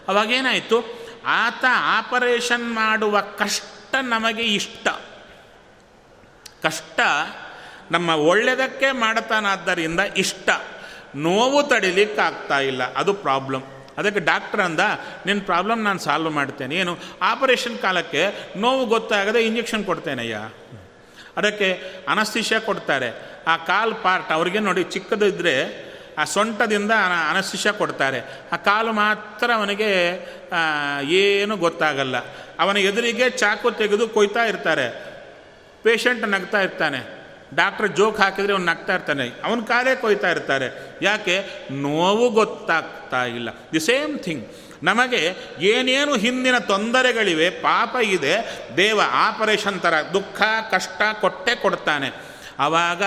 ಅವಾಗೇನಾಯಿತು? ಆತ ಆಪರೇಷನ್ ಮಾಡುವ ಕಷ್ಟ ನಮಗೆ ಇಷ್ಟ. ಕಷ್ಟ ನಮ್ಮ ಒಳ್ಳೆಯದಕ್ಕೆ ಮಾಡತಾನಾದ್ದರಿಂದ ಇಷ್ಟ. ನೋವು ತಡಿಲಿಕ್ಕಾಗ್ತಾ ಇಲ್ಲ. ಅದು ಪ್ರಾಬ್ಲಮ್ ಅದಕ್ಕೆ ಡಾಕ್ಟರ್ ಅಂದ ನಿನ್ನ ಪ್ರಾಬ್ಲಮ್ ನಾನು ಸಾಲ್ವ್ ಮಾಡ್ತೇನೆ. ಏನು? ಆಪರೇಷನ್ ಕಾಲಕ್ಕೆ ನೋವು ಗೊತ್ತಾಗದೆ ಇಂಜೆಕ್ಷನ್ ಕೊಡ್ತೇನಯ್ಯ? ಅದಕ್ಕೆ ಅನಸ್ತಿಷ್ಯ ಕೊಡ್ತಾರೆ. ಆ ಕಾಲು ಪಾರ್ಟ್ ಅವ್ರಿಗೆ ನೋಡಿ ಚಿಕ್ಕದಿದ್ದರೆ ಆ ಸೊಂಟದಿಂದ ಅನಸ್ತಿಷ್ಯ ಕೊಡ್ತಾರೆ. ಆ ಕಾಲು ಮಾತ್ರ ಅವನಿಗೆ ಏನು ಗೊತ್ತಾಗಲ್ಲ. ಅವನ ಎದುರಿಗೆ ಚಾಕು ತೆಗೆದು ಕೊಯ್ತಾ ಇರ್ತಾರೆ. ಪೇಷಂಟ್ ನಗ್ತಾ ಇರ್ತಾನೆ. ಡಾಕ್ಟ್ರ್ ಜೋಕ್ ಹಾಕಿದರೆ ಅವ್ನು ನಗ್ತಾ ಇರ್ತಾನೆ. ಅವನ ಕಾಲೇ ಕೊಯ್ತಾ ಇರ್ತಾರೆ. ಯಾಕೆ? ನೋವು ಗೊತ್ತಾಗ್ತಾ ಇಲ್ಲ. ದಿ ಸೇಮ್ ಥಿಂಗ್ ನಮಗೆ ಏನೇನು ಹಿಂದಿನ ತೊಂದರೆಗಳಿವೆ, ಪಾಪ ಇದೆ, ದೇವ ಆಪರೇಷನ್ ಥರ ದುಃಖ, ಕಷ್ಟ, ಕೊಟ್ಟೆ ಕೊಡ್ತಾನೆ. ಆವಾಗ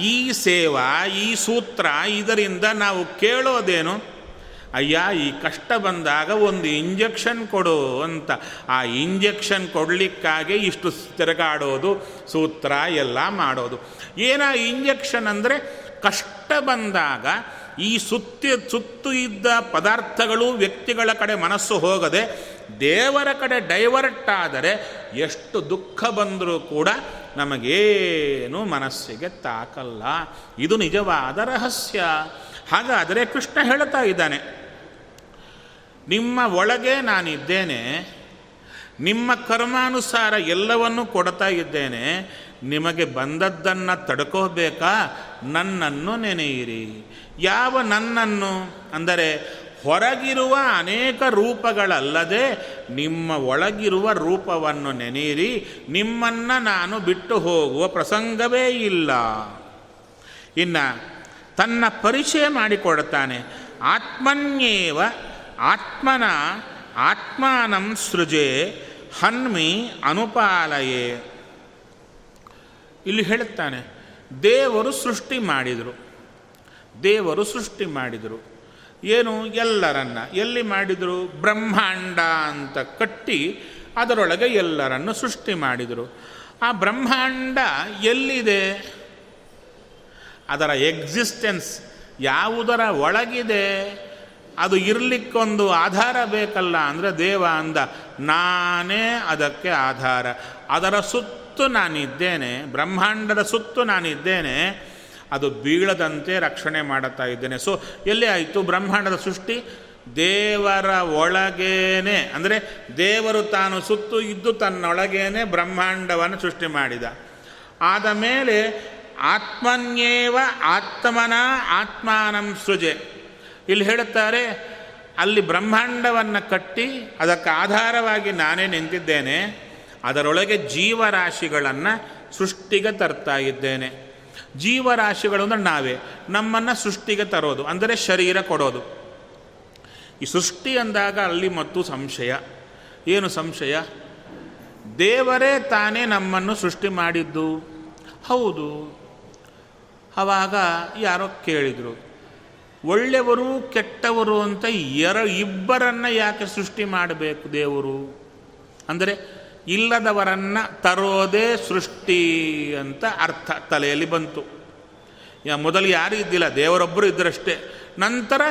ಈ ಸೇವಾ, ಈ ಸೂತ್ರ ಇದರಿಂದ ನಾವು ಕೇಳೋದೇನು? ಅಯ್ಯ, ಈ ಕಷ್ಟ ಬಂದಾಗ ಒಂದು ಇಂಜೆಕ್ಷನ್ ಕೊಡು ಅಂತ. ಆ ಇಂಜೆಕ್ಷನ್ ಕೊಡಲಿಕ್ಕಾಗೆ ಇಷ್ಟು ತಿರುಗಾಡೋದು, ಸೂತ್ರ ಎಲ್ಲ ಮಾಡೋದು. ಏನ ಇಂಜೆಕ್ಷನ್ ಅಂದರೆ, ಕಷ್ಟ ಬಂದಾಗ ಈ ಸುತ್ತಿ, ಸುತ್ತು ಇದ್ದ ಪದಾರ್ಥಗಳು ವ್ಯಕ್ತಿಗಳ ಕಡೆ ಮನಸ್ಸು ಹೋಗದೆ, ದೇವರ ಕಡೆ ಡೈವರ್ಟ್ ಆದರೆ ಎಷ್ಟು ದುಃಖ ಬಂದರೂ ಕೂಡ ನಮಗೇನು ಮನಸ್ಸಿಗೆ ತಾಕಲ್ಲ. ಇದು ನಿಜವಾದ ರಹಸ್ಯ. ಹಾಗಾದರೆ ಕೃಷ್ಣ ಹೇಳ್ತಾ ಇದ್ದಾನೆ, ನಿಮ್ಮ ಒಳಗೆ ನಾನಿದ್ದೇನೆ, ನಿಮ್ಮ ಕರ್ಮಾನುಸಾರ ಎಲ್ಲವನ್ನೂ ಕೊಡ್ತಾ ಇದ್ದೇನೆ, ನಿಮಗೆ ಬಂದದ್ದನ್ನು ತಡ್ಕೋಬೇಕಾ? ನನ್ನನ್ನು ನೆನೆಯಿರಿ. ಯಾವ ನನ್ನನ್ನು? ಅಂದರೆ ಹೊರಗಿರುವ ಅನೇಕ ರೂಪಗಳಲ್ಲದೆ ನಿಮ್ಮ ಒಳಗಿರುವ ರೂಪವನ್ನು ನೆನೆಯಿರಿ. ನಿಮ್ಮನ್ನು ನಾನು ಬಿಟ್ಟು ಹೋಗುವ ಪ್ರಸಂಗವೇ ಇಲ್ಲ. ಇನ್ನು ತನ್ನ ಪರಿಚಯ ಮಾಡಿಕೊಡುತ್ತಾನೆ. ಆತ್ಮನ್ಯೇವ ಆತ್ಮನ ಆತ್ಮಾನಂ ಸೃಜೆ ಹನ್ಮಿ ಅನುಪಾಲಯೇ. ಇಲ್ಲಿ ಹೇಳುತ್ತಾನೆ, ದೇವರು ಸೃಷ್ಟಿ ಮಾಡಿದರು. ದೇವರು ಸೃಷ್ಟಿ ಮಾಡಿದರು. ಏನು? ಎಲ್ಲರನ್ನ. ಎಲ್ಲಿ ಮಾಡಿದರು? ಬ್ರಹ್ಮಾಂಡ ಅಂತ ಕಟ್ಟಿ ಅದರೊಳಗೆ ಎಲ್ಲರನ್ನು ಸೃಷ್ಟಿ ಮಾಡಿದರು. ಆ ಬ್ರಹ್ಮಾಂಡ ಎಲ್ಲಿದೆ? ಅದರ ಎಕ್ಸಿಸ್ಟೆನ್ಸ್ ಯಾವುದರ ಒಳಗಿದೆ, ಅದು ಇರಲಿಕ್ಕೊಂದು ಆಧಾರ ಬೇಕಲ್ಲ ಅಂದರೆ ದೇವ ಅಂದ, ನಾನೇ ಅದಕ್ಕೆ ಆಧಾರ. ಅದರ ಸುತ್ತು ನಾನಿದ್ದೇನೆ, ಬ್ರಹ್ಮಾಂಡದ ಸುತ್ತು ನಾನಿದ್ದೇನೆ, ಅದು ಬೀಳದಂತೆ ರಕ್ಷಣೆ ಮಾಡುತ್ತಾ ಇದ್ದೇನೆ. ಸೊ ಎಲ್ಲಿ ಆಯಿತು? ಬ್ರಹ್ಮಾಂಡದ ಸೃಷ್ಟಿ ದೇವರ ಒಳಗೇನೆ. ಅಂದರೆ ದೇವರು ತಾನು ಸುತ್ತು ಇದ್ದು ತನ್ನೊಳಗೇನೆ ಬ್ರಹ್ಮಾಂಡವನ್ನು ಸೃಷ್ಟಿ ಮಾಡಿದ. ಆದ ಮೇಲೆ ಆತ್ಮನ್ಯೇವ ಆತ್ಮನ ಆತ್ಮಾನಂ ಸೃಜೆ. ಇಲ್ಲಿ ಹೇಳುತ್ತಾರೆ, ಅಲ್ಲಿ ಬ್ರಹ್ಮಾಂಡವನ್ನು ಕಟ್ಟಿ ಅದಕ್ಕೆ ಆಧಾರವಾಗಿ ನಾನೇ ನಿಂತಿದ್ದೇನೆ, ಅದರೊಳಗೆ ಜೀವರಾಶಿಗಳನ್ನು ಸೃಷ್ಟಿಗೆ ತರ್ತಾ ಇದ್ದೇನೆ. ಜೀವರಾಶಿಗಳು ಅಂದರೆ ನಾವೇ, ನಮ್ಮನ್ನು ಸೃಷ್ಟಿಗೆ ತರೋದು, ಅಂದರೆ ಶರೀರ ಕೊಡೋದು. ಈ ಸೃಷ್ಟಿ ಅಂದಾಗ ಅಲ್ಲಿ ಮತ್ತು ಸಂಶಯ. ಏನು ಸಂಶಯ? ದೇವರೇ ತಾನೇ ನಮ್ಮನ್ನು ಸೃಷ್ಟಿ ಮಾಡಿದ್ದು. ಹೌದು. ಆವಾಗ ಯಾರೋ ಕೇಳಿದರು, ಒಳ್ಳೆಯವರು ಕೆಟ್ಟವರು ಅಂತ ಎರ, ಇಬ್ಬರನ್ನು ಯಾಕೆ ಸೃಷ್ಟಿ ಮಾಡಬೇಕು ದೇವರು? ಅಂದರೆ ಇಲ್ಲದವರನ್ನು ತರೋದೇ ಸೃಷ್ಟಿ ಅಂತ ಅರ್ಥ ತಲೆಯಲ್ಲಿ ಬಂತು. ಮೊದಲು ಯಾರೂ ಇದ್ದಿಲ್ಲ, ದೇವರೊಬ್ಬರು ಇದ್ದರಷ್ಟೇ ನಂತರ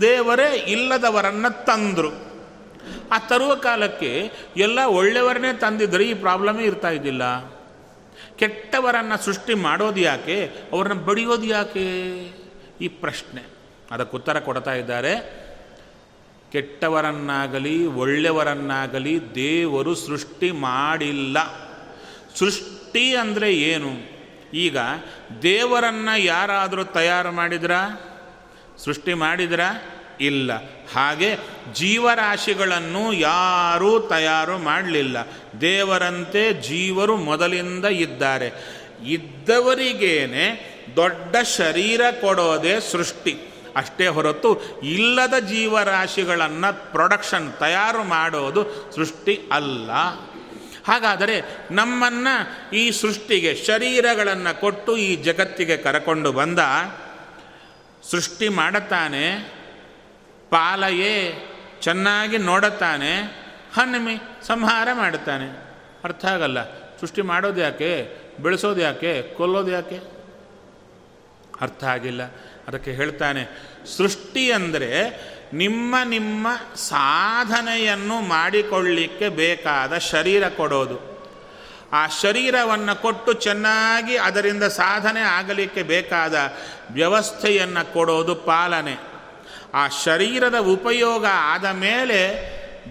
ದೇವರೇ ಇಲ್ಲದವರನ್ನು ತಂದರು. ಆ ತರುವ ಕಾಲಕ್ಕೆ ಎಲ್ಲ ಒಳ್ಳೆಯವರನ್ನೇ ತಂದಿದ್ದರೆ ಈ ಪ್ರಾಬ್ಲಮೇ ಇರ್ತಾ ಇದ್ದಿಲ್ಲ. ಕೆಟ್ಟವರನ್ನು ಸೃಷ್ಟಿ ಮಾಡೋದು ಯಾಕೆ? ಅವ್ರನ್ನ ಬಡಿಯೋದು ಯಾಕೆ? ಈ ಪ್ರಶ್ನೆ. ಅದಕ್ಕೆ ಉತ್ತರ ಕೊಡ್ತಾ ಇದ್ದಾರೆ. ಕೆಟ್ಟವರನ್ನಾಗಲಿ, ಒಳ್ಳೆಯವರನ್ನಾಗಲಿ ದೇವರು ಸೃಷ್ಟಿ ಮಾಡಿಲ್ಲ. ಸೃಷ್ಟಿ ಅಂದರೆ ಏನು? ಈಗ ದೇವರನ್ನು ಯಾರಾದರೂ ತಯಾರು ಮಾಡಿದ್ರಾ? ಸೃಷ್ಟಿ ಮಾಡಿದ್ರ? ಇಲ್ಲ. ಹಾಗೆ ಜೀವರಾಶಿಗಳನ್ನು ಯಾರೂ ತಯಾರು ಮಾಡಲಿಲ್ಲ. ದೇವರಂತೆ ಜೀವರು ಮೊದಲಿಂದ ಇದ್ದಾರೆ. ಇದ್ದವರಿಗೇನೆ ದೊಡ್ಡ ಶರೀರ ಕೊಡೋದೇ ಸೃಷ್ಟಿ. ಅಷ್ಟೇ ಹೊರತು ಇಲ್ಲದ ಜೀವರಾಶಿಗಳನ್ನು ಪ್ರೊಡಕ್ಷನ್ ತಯಾರು ಮಾಡೋದು ಸೃಷ್ಟಿ ಅಲ್ಲ. ಹಾಗಾದರೆ ನಮ್ಮನ್ನು ಈ ಸೃಷ್ಟಿಗೆ, ಶರೀರಗಳನ್ನು ಕೊಟ್ಟು ಈ ಜಗತ್ತಿಗೆ ಕರಕೊಂಡು ಬಂದ ಸೃಷ್ಟಿ ಮಾಡುತ್ತಾನೆ ಪಾಲಯೇ ಚೆನ್ನಾಗಿ ನೋಡುತ್ತಾನೆ ಹನ್ಮಿ ಸಂಹಾರ ಮಾಡುತ್ತಾನೆ. ಅರ್ಥ ಆಗಲ್ಲ. ಸೃಷ್ಟಿ ಮಾಡೋದು ಯಾಕೆ? ಬೆಳೆಸೋದು ಯಾಕೆ? ಕೊಲ್ಲೋದು ಯಾಕೆ? ಅರ್ಥ ಆಗಿಲ್ಲ. ಅದಕ್ಕೆ ಹೇಳ್ತಾನೆ, ಸೃಷ್ಟಿ ಅಂದರೆ ನಿಮ್ಮ ನಿಮ್ಮ ಸಾಧನೆಯನ್ನು ಮಾಡಿಕೊಳ್ಳಿಕ್ಕೆ ಬೇಕಾದ ಶರೀರ ಕೊಡೋದು. ಆ ಶರೀರವನ್ನು ಕೊಟ್ಟು ಚೆನ್ನಾಗಿ ಅದರಿಂದ ಸಾಧನೆ ಆಗಲಿಕ್ಕೆ ಬೇಕಾದ ವ್ಯವಸ್ಥೆಯನ್ನು ಕೊಡೋದು ಪಾಲನೆ. ಆ ಶರೀರದ ಉಪಯೋಗ ಆದ ಮೇಲೆ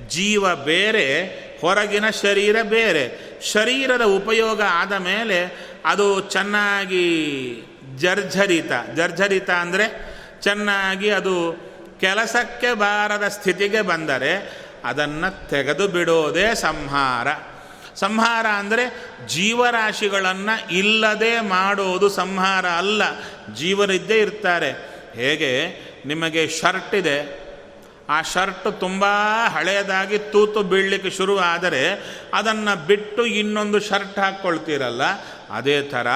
ಜೀವ ಬೇರೆ, ಹೊರಗಿನ ಶರೀರ ಬೇರೆ. ಶರೀರದ ಉಪಯೋಗ ಆದ ಮೇಲೆ ಅದು ಚೆನ್ನಾಗಿ ಜರ್ಝರಿತ ಜರ್ಝರಿತ ಅಂದರೆ ಚೆನ್ನಾಗಿ ಅದು ಕೆಲಸಕ್ಕೆ ಬಾರದ ಸ್ಥಿತಿಗೆ ಬಂದರೆ ಅದನ್ನು ತೆಗೆದು ಬಿಡೋದೇ ಸಂಹಾರ. ಸಂಹಾರ ಅಂದರೆ ಜೀವರಾಶಿಗಳನ್ನು ಇಲ್ಲದೆ ಮಾಡೋದು ಸಂಹಾರ ಅಲ್ಲ. ಜೀವರಿದ್ದೇ ಇರ್ತಾರೆ. ಹೇಗೆ? ನಿಮಗೆ ಶರ್ಟ್ ಇದೆ. ಆ ಶರ್ಟ್ ತುಂಬ ಹಳೆಯದಾಗಿ ತೂತು ಬೀಳಲಿಕ್ಕೆ ಶುರು ಆದರೆ ಅದನ್ನು ಬಿಟ್ಟು ಇನ್ನೊಂದು ಶರ್ಟ್ ಹಾಕ್ಕೊಳ್ತೀರಲ್ಲ? ಅದೇ ಥರ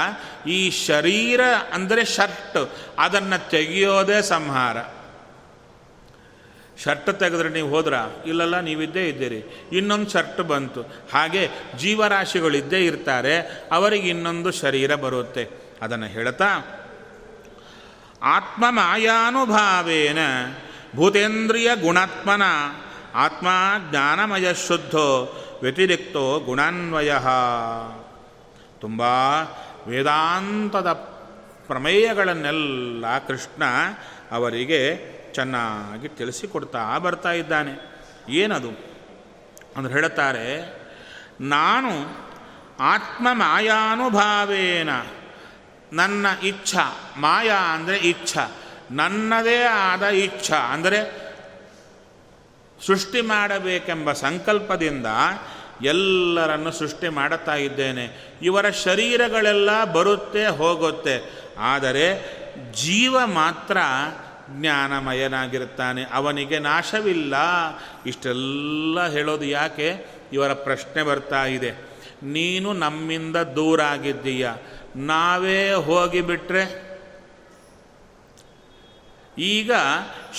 ಈ ಶರೀರ ಅಂದರೆ ಶರ್ಟ್, ಅದನ್ನು ತೆಗೆಯೋದೇ ಸಂಹಾರ. ಶರ್ಟ್ ತೆಗೆದ್ರೆ ನೀವು ಹೋದ್ರ? ಇಲ್ಲಲ್ಲ, ನೀವಿದ್ದೇ ಇದ್ದೀರಿ. ಇನ್ನೊಂದು ಶರ್ಟ್ ಬಂತು. ಹಾಗೆ ಜೀವರಾಶಿಗಳಿದ್ದೇ ಇರ್ತಾರೆ, ಅವರಿಗೆ ಇನ್ನೊಂದು ಶರೀರ ಬರುತ್ತೆ. ಅದನ್ನು ಹೇಳ್ತಾ ಆತ್ಮ ಮಾಯಾನುಭಾವೇನ ಭೂತೇಂದ್ರಿಯ ಗುಣಾತ್ಮನ ಆತ್ಮ ಜ್ಞಾನಮಯ ಶುದ್ಧೋ ವ್ಯತಿರಿಕ್ತೋ ಗುಣಾನ್ವಯ. ತುಂಬ ವೇದಾಂತದ ಪ್ರಮೇಯಗಳನ್ನೆಲ್ಲ ಕೃಷ್ಣ ಅವರಿಗೆ ಚೆನ್ನಾಗಿ ತಿಳಿಸಿಕೊಡ್ತಾ ಬರ್ತಾ ಇದ್ದಾನೆ. ಏನದು? ಅಂದ್ರೆ ಹೇಳುತ್ತಾರೆ, ನಾನು ಆತ್ಮ ಮಾಯಾನುಭಾವೇನ ನನ್ನ ಇಚ್ಛಾ, ಮಾಯಾ ಅಂದರೆ ಇಚ್ಛ, ನನ್ನದೇ ಆದ ಇಚ್ಛ ಅಂದರೆ ಸೃಷ್ಟಿ ಮಾಡಬೇಕೆಂಬ ಸಂಕಲ್ಪದಿಂದ ಎಲ್ಲರನ್ನು ಸೃಷ್ಟಿ ಮಾಡುತ್ತಾ ಇದ್ದೇನೆ. ಇವರ ಶರೀರಗಳೆಲ್ಲ ಬರುತ್ತೆ, ಹೋಗುತ್ತೆ. ಆದರೆ ಜೀವ ಮಾತ್ರ ಜ್ಞಾನಮಯನಾಗಿರುತ್ತಾನೆ. ಅವನಿಗೆ ನಾಶವಿಲ್ಲ. ಇಷ್ಟೆಲ್ಲ ಹೇಳೋದು ಯಾಕೆ? ಇವರ ಪ್ರಶ್ನೆ ಬರ್ತಾ ಇದೆ. ನೀನು ನಮ್ಮಿಂದ ದೂರ ಆಗಿದ್ದೀಯ ನಾವೇ ಹೋಗಿಬಿಟ್ರೆ? ಈಗ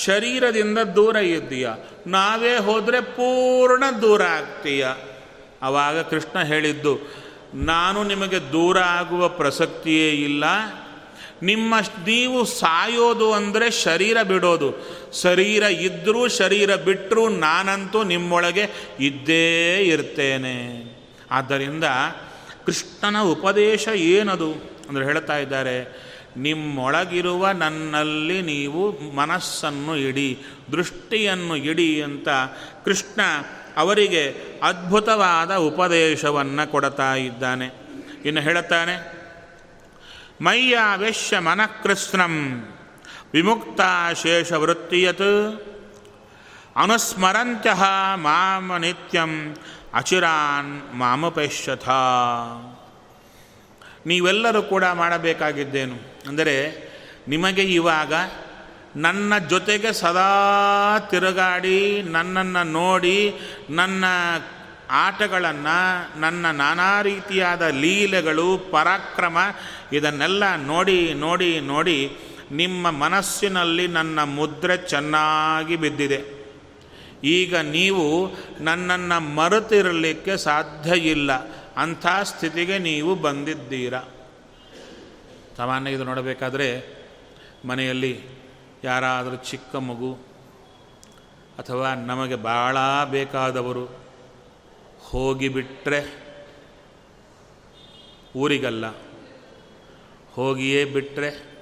ಶರೀರದಿಂದ ದೂರ ಇದ್ದೀಯ. ನಾವೇ ಹೋದರೆ ಪೂರ್ಣ ದೂರ ಆಗ್ತೀಯ. ಆವಾಗ ಕೃಷ್ಣ ಹೇಳಿದ್ದು, ನಾನು ನಿಮಗೆ ದೂರ ಆಗುವ ಪ್ರಸಕ್ತಿಯೇ ಇಲ್ಲ. ನಿಮ್ಮ ನೀವು ಸಾಯೋದು ಅಂದರೆ ಶರೀರ ಬಿಡೋದು. ಶರೀರ ಇದ್ದರೂ ಶರೀರ ಬಿಟ್ಟರೂ ನಾನಂತೂ ನಿಮ್ಮೊಳಗೆ ಇದ್ದೇ ಇರ್ತೇನೆ. ಆದ್ದರಿಂದ ಕೃಷ್ಣನ ಉಪದೇಶ ಏನದು? ಅಂದರೆ ಹೇಳ್ತಾ ಇದ್ದಾರೆ, ನಿಮ್ಮೊಳಗಿರುವ ನನ್ನಲ್ಲಿ ನೀವು ಮನಸ್ಸನ್ನು ಇಡಿ, ದೃಷ್ಟಿಯನ್ನು ಇಡಿ ಅಂತ ಕೃಷ್ಣ ಅವರಿಗೆ ಅದ್ಭುತವಾದ ಉಪದೇಶವನ್ನು ಕೊಡ್ತಾ ಇದ್ದಾನೆ. ಇನ್ನು ಹೇಳುತ್ತಾನೆ ಮಯ್ಯಾವೇಶ್ಯ ಮನಃಕೃಷ್ಣಂ ವಿಮುಕ್ತ ಶೇಷವೃತ್ತಿಯತ್ ಅನುಸ್ಮರಂತ್ಯ ಮಾಮ ನಿತ್ಯಂ ಅಚಿರಾನ್ ಮಾಮಪಶ್ಯಥ. ನೀವೆಲ್ಲರೂ ಕೂಡ ಮಾಡಬೇಕಾಗಿದ್ದೇನು? ಅಂದರೆ ನಿಮಗೆ ಇವಾಗ ನನ್ನ ಜೊತೆಗೆ ಸದಾ ತಿರುಗಾಡಿ, ನನ್ನನ್ನು ನೋಡಿ, ನನ್ನ ಆಟಗಳನ್ನು, ನನ್ನ ನಾನಾ ರೀತಿಯಾದ ಲೀಲೆಗಳು, ಪರಾಕ್ರಮ ಇದನ್ನೆಲ್ಲ ನೋಡಿ ನೋಡಿ ನೋಡಿ ನಿಮ್ಮ ಮನಸ್ಸಿನಲ್ಲಿ ನನ್ನ ಮುದ್ರೆ ಚೆನ್ನಾಗಿ ಬಿದ್ದಿದೆ. ಈಗ ನೀವು ನನ್ನನ್ನು ಮರೆತಿರಲಿಕ್ಕೆ ಸಾಧ್ಯ ಇಲ್ಲ ಅಂಥ ಸ್ಥಿತಿಗೆ ನೀವು ಬಂದಿದ್ದೀರ. ಸಾಮಾನ್ಯ ಇದು ನೋಡಬೇಕಾದ್ರೆ ಮನೆಯಲ್ಲಿ ಯಾರಾದರೂ ಚಿಕ್ಕ ಮಗು ಅಥವಾ ನಮಗೆ ಭಾಳ ಬೇಕಾದವರು ಹೋಗಿಬಿಟ್ರೆ ಊರಿಗಲ್ಲ. ಹೋಗಿಯೇ ಬಿಟ್ಟರೆ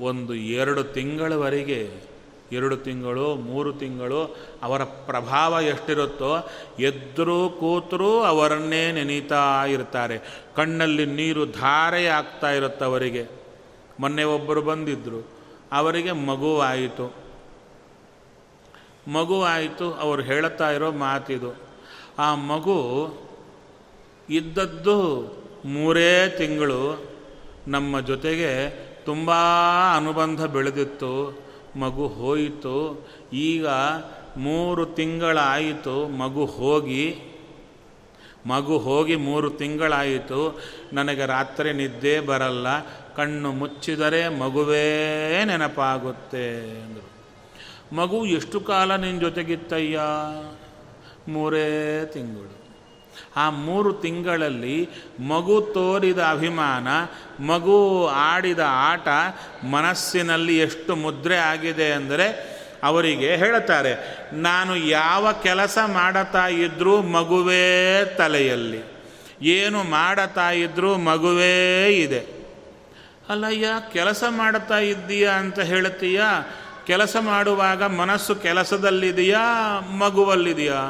ಒಂದು ಎರಡು ತಿಂಗಳವರೆಗೆ ಎರಡು ತಿಂಗಳು, ಮೂರು ತಿಂಗಳು ಅವರ ಪ್ರಭಾವ ಎಷ್ಟಿರುತ್ತೋ ಎದ್ದರೂ ಕೂತರೂ ಅವರನ್ನೇ ನೆನೀತಾ ಇರ್ತಾರೆ. ಕಣ್ಣಲ್ಲಿ ನೀರು ಧಾರೆ ಆಗ್ತಾ ಇರುತ್ತೆ ಅವರಿಗೆ. ಮೊನ್ನೆ ಒಬ್ಬರು ಬಂದಿದ್ದರು ಅವರಿಗೆ ಮಗುವಾಯಿತು. ಮಗುವಾಯಿತು, ಅವರು ಹೇಳುತ್ತಾ ಇರೋ ಮಾತಿದು. ಆ ಮಗು ಇದ್ದದ್ದು ಮೂರೇ ತಿಂಗಳು ನಮ್ಮ ಜೊತೆಗೆ ತುಂಬ ಅನುಬಂಧ ಬೆಳೆದಿತ್ತು. ಮಗು ಹೋಯಿತು, ಈಗ ಮೂರು ತಿಂಗಳಾಯಿತು ಮಗು ಹೋಗಿ. ಮಗು ಹೋಗಿ ಮೂರು ತಿಂಗಳಾಯಿತು, ನನಗೆ ರಾತ್ರಿ ನಿದ್ದೆ ಬರಲ್ಲ, ಕಣ್ಣು ಮುಚ್ಚಿದರೆ ಮಗುವೇ ನೆನಪಾಗುತ್ತೆ ಅಂದರು ಮಗು ಎಷ್ಟು ಕಾಲ ನಿನ್ನ ಜೊತೆಗಿತ್ತಯ್ಯ? ಮೂರೇ ತಿಂಗಳು. ಆ ಮೂರು ತಿಂಗಳಲ್ಲಿ ಮಗು ತೋರಿದ ಅಭಿಮಾನ, ಮಗು ಆಡಿದ ಆಟ ಮನಸ್ಸಿನಲ್ಲಿ ಎಷ್ಟು ಮುದ್ರೆ ಆಗಿದೆ ಅಂದರೆ ಅವರಿಗೆ ಹೇಳುತ್ತಾರೆ ನಾನು ಯಾವ ಕೆಲಸ ಮಾಡತಾ ಇದ್ದರೂ ಮಗುವೇ ತಲೆಯಲ್ಲಿ, ಏನು ಮಾಡತಾ ಇದ್ದರೂ ಮಗುವೇ ಇದೆ. ಅಲ್ಲಯ್ಯ, ಕೆಲಸ ಮಾಡುತ್ತಾ ಇದ್ದೀಯಾ ಅಂತ ಹೇಳ್ತೀಯಾ? ಕೆಲಸ ಮಾಡುವಾಗ ಮನಸ್ಸು ಕೆಲಸದಲ್ಲಿದೆಯಾ, ಮಗುವಲ್ಲಿದೆಯಾ?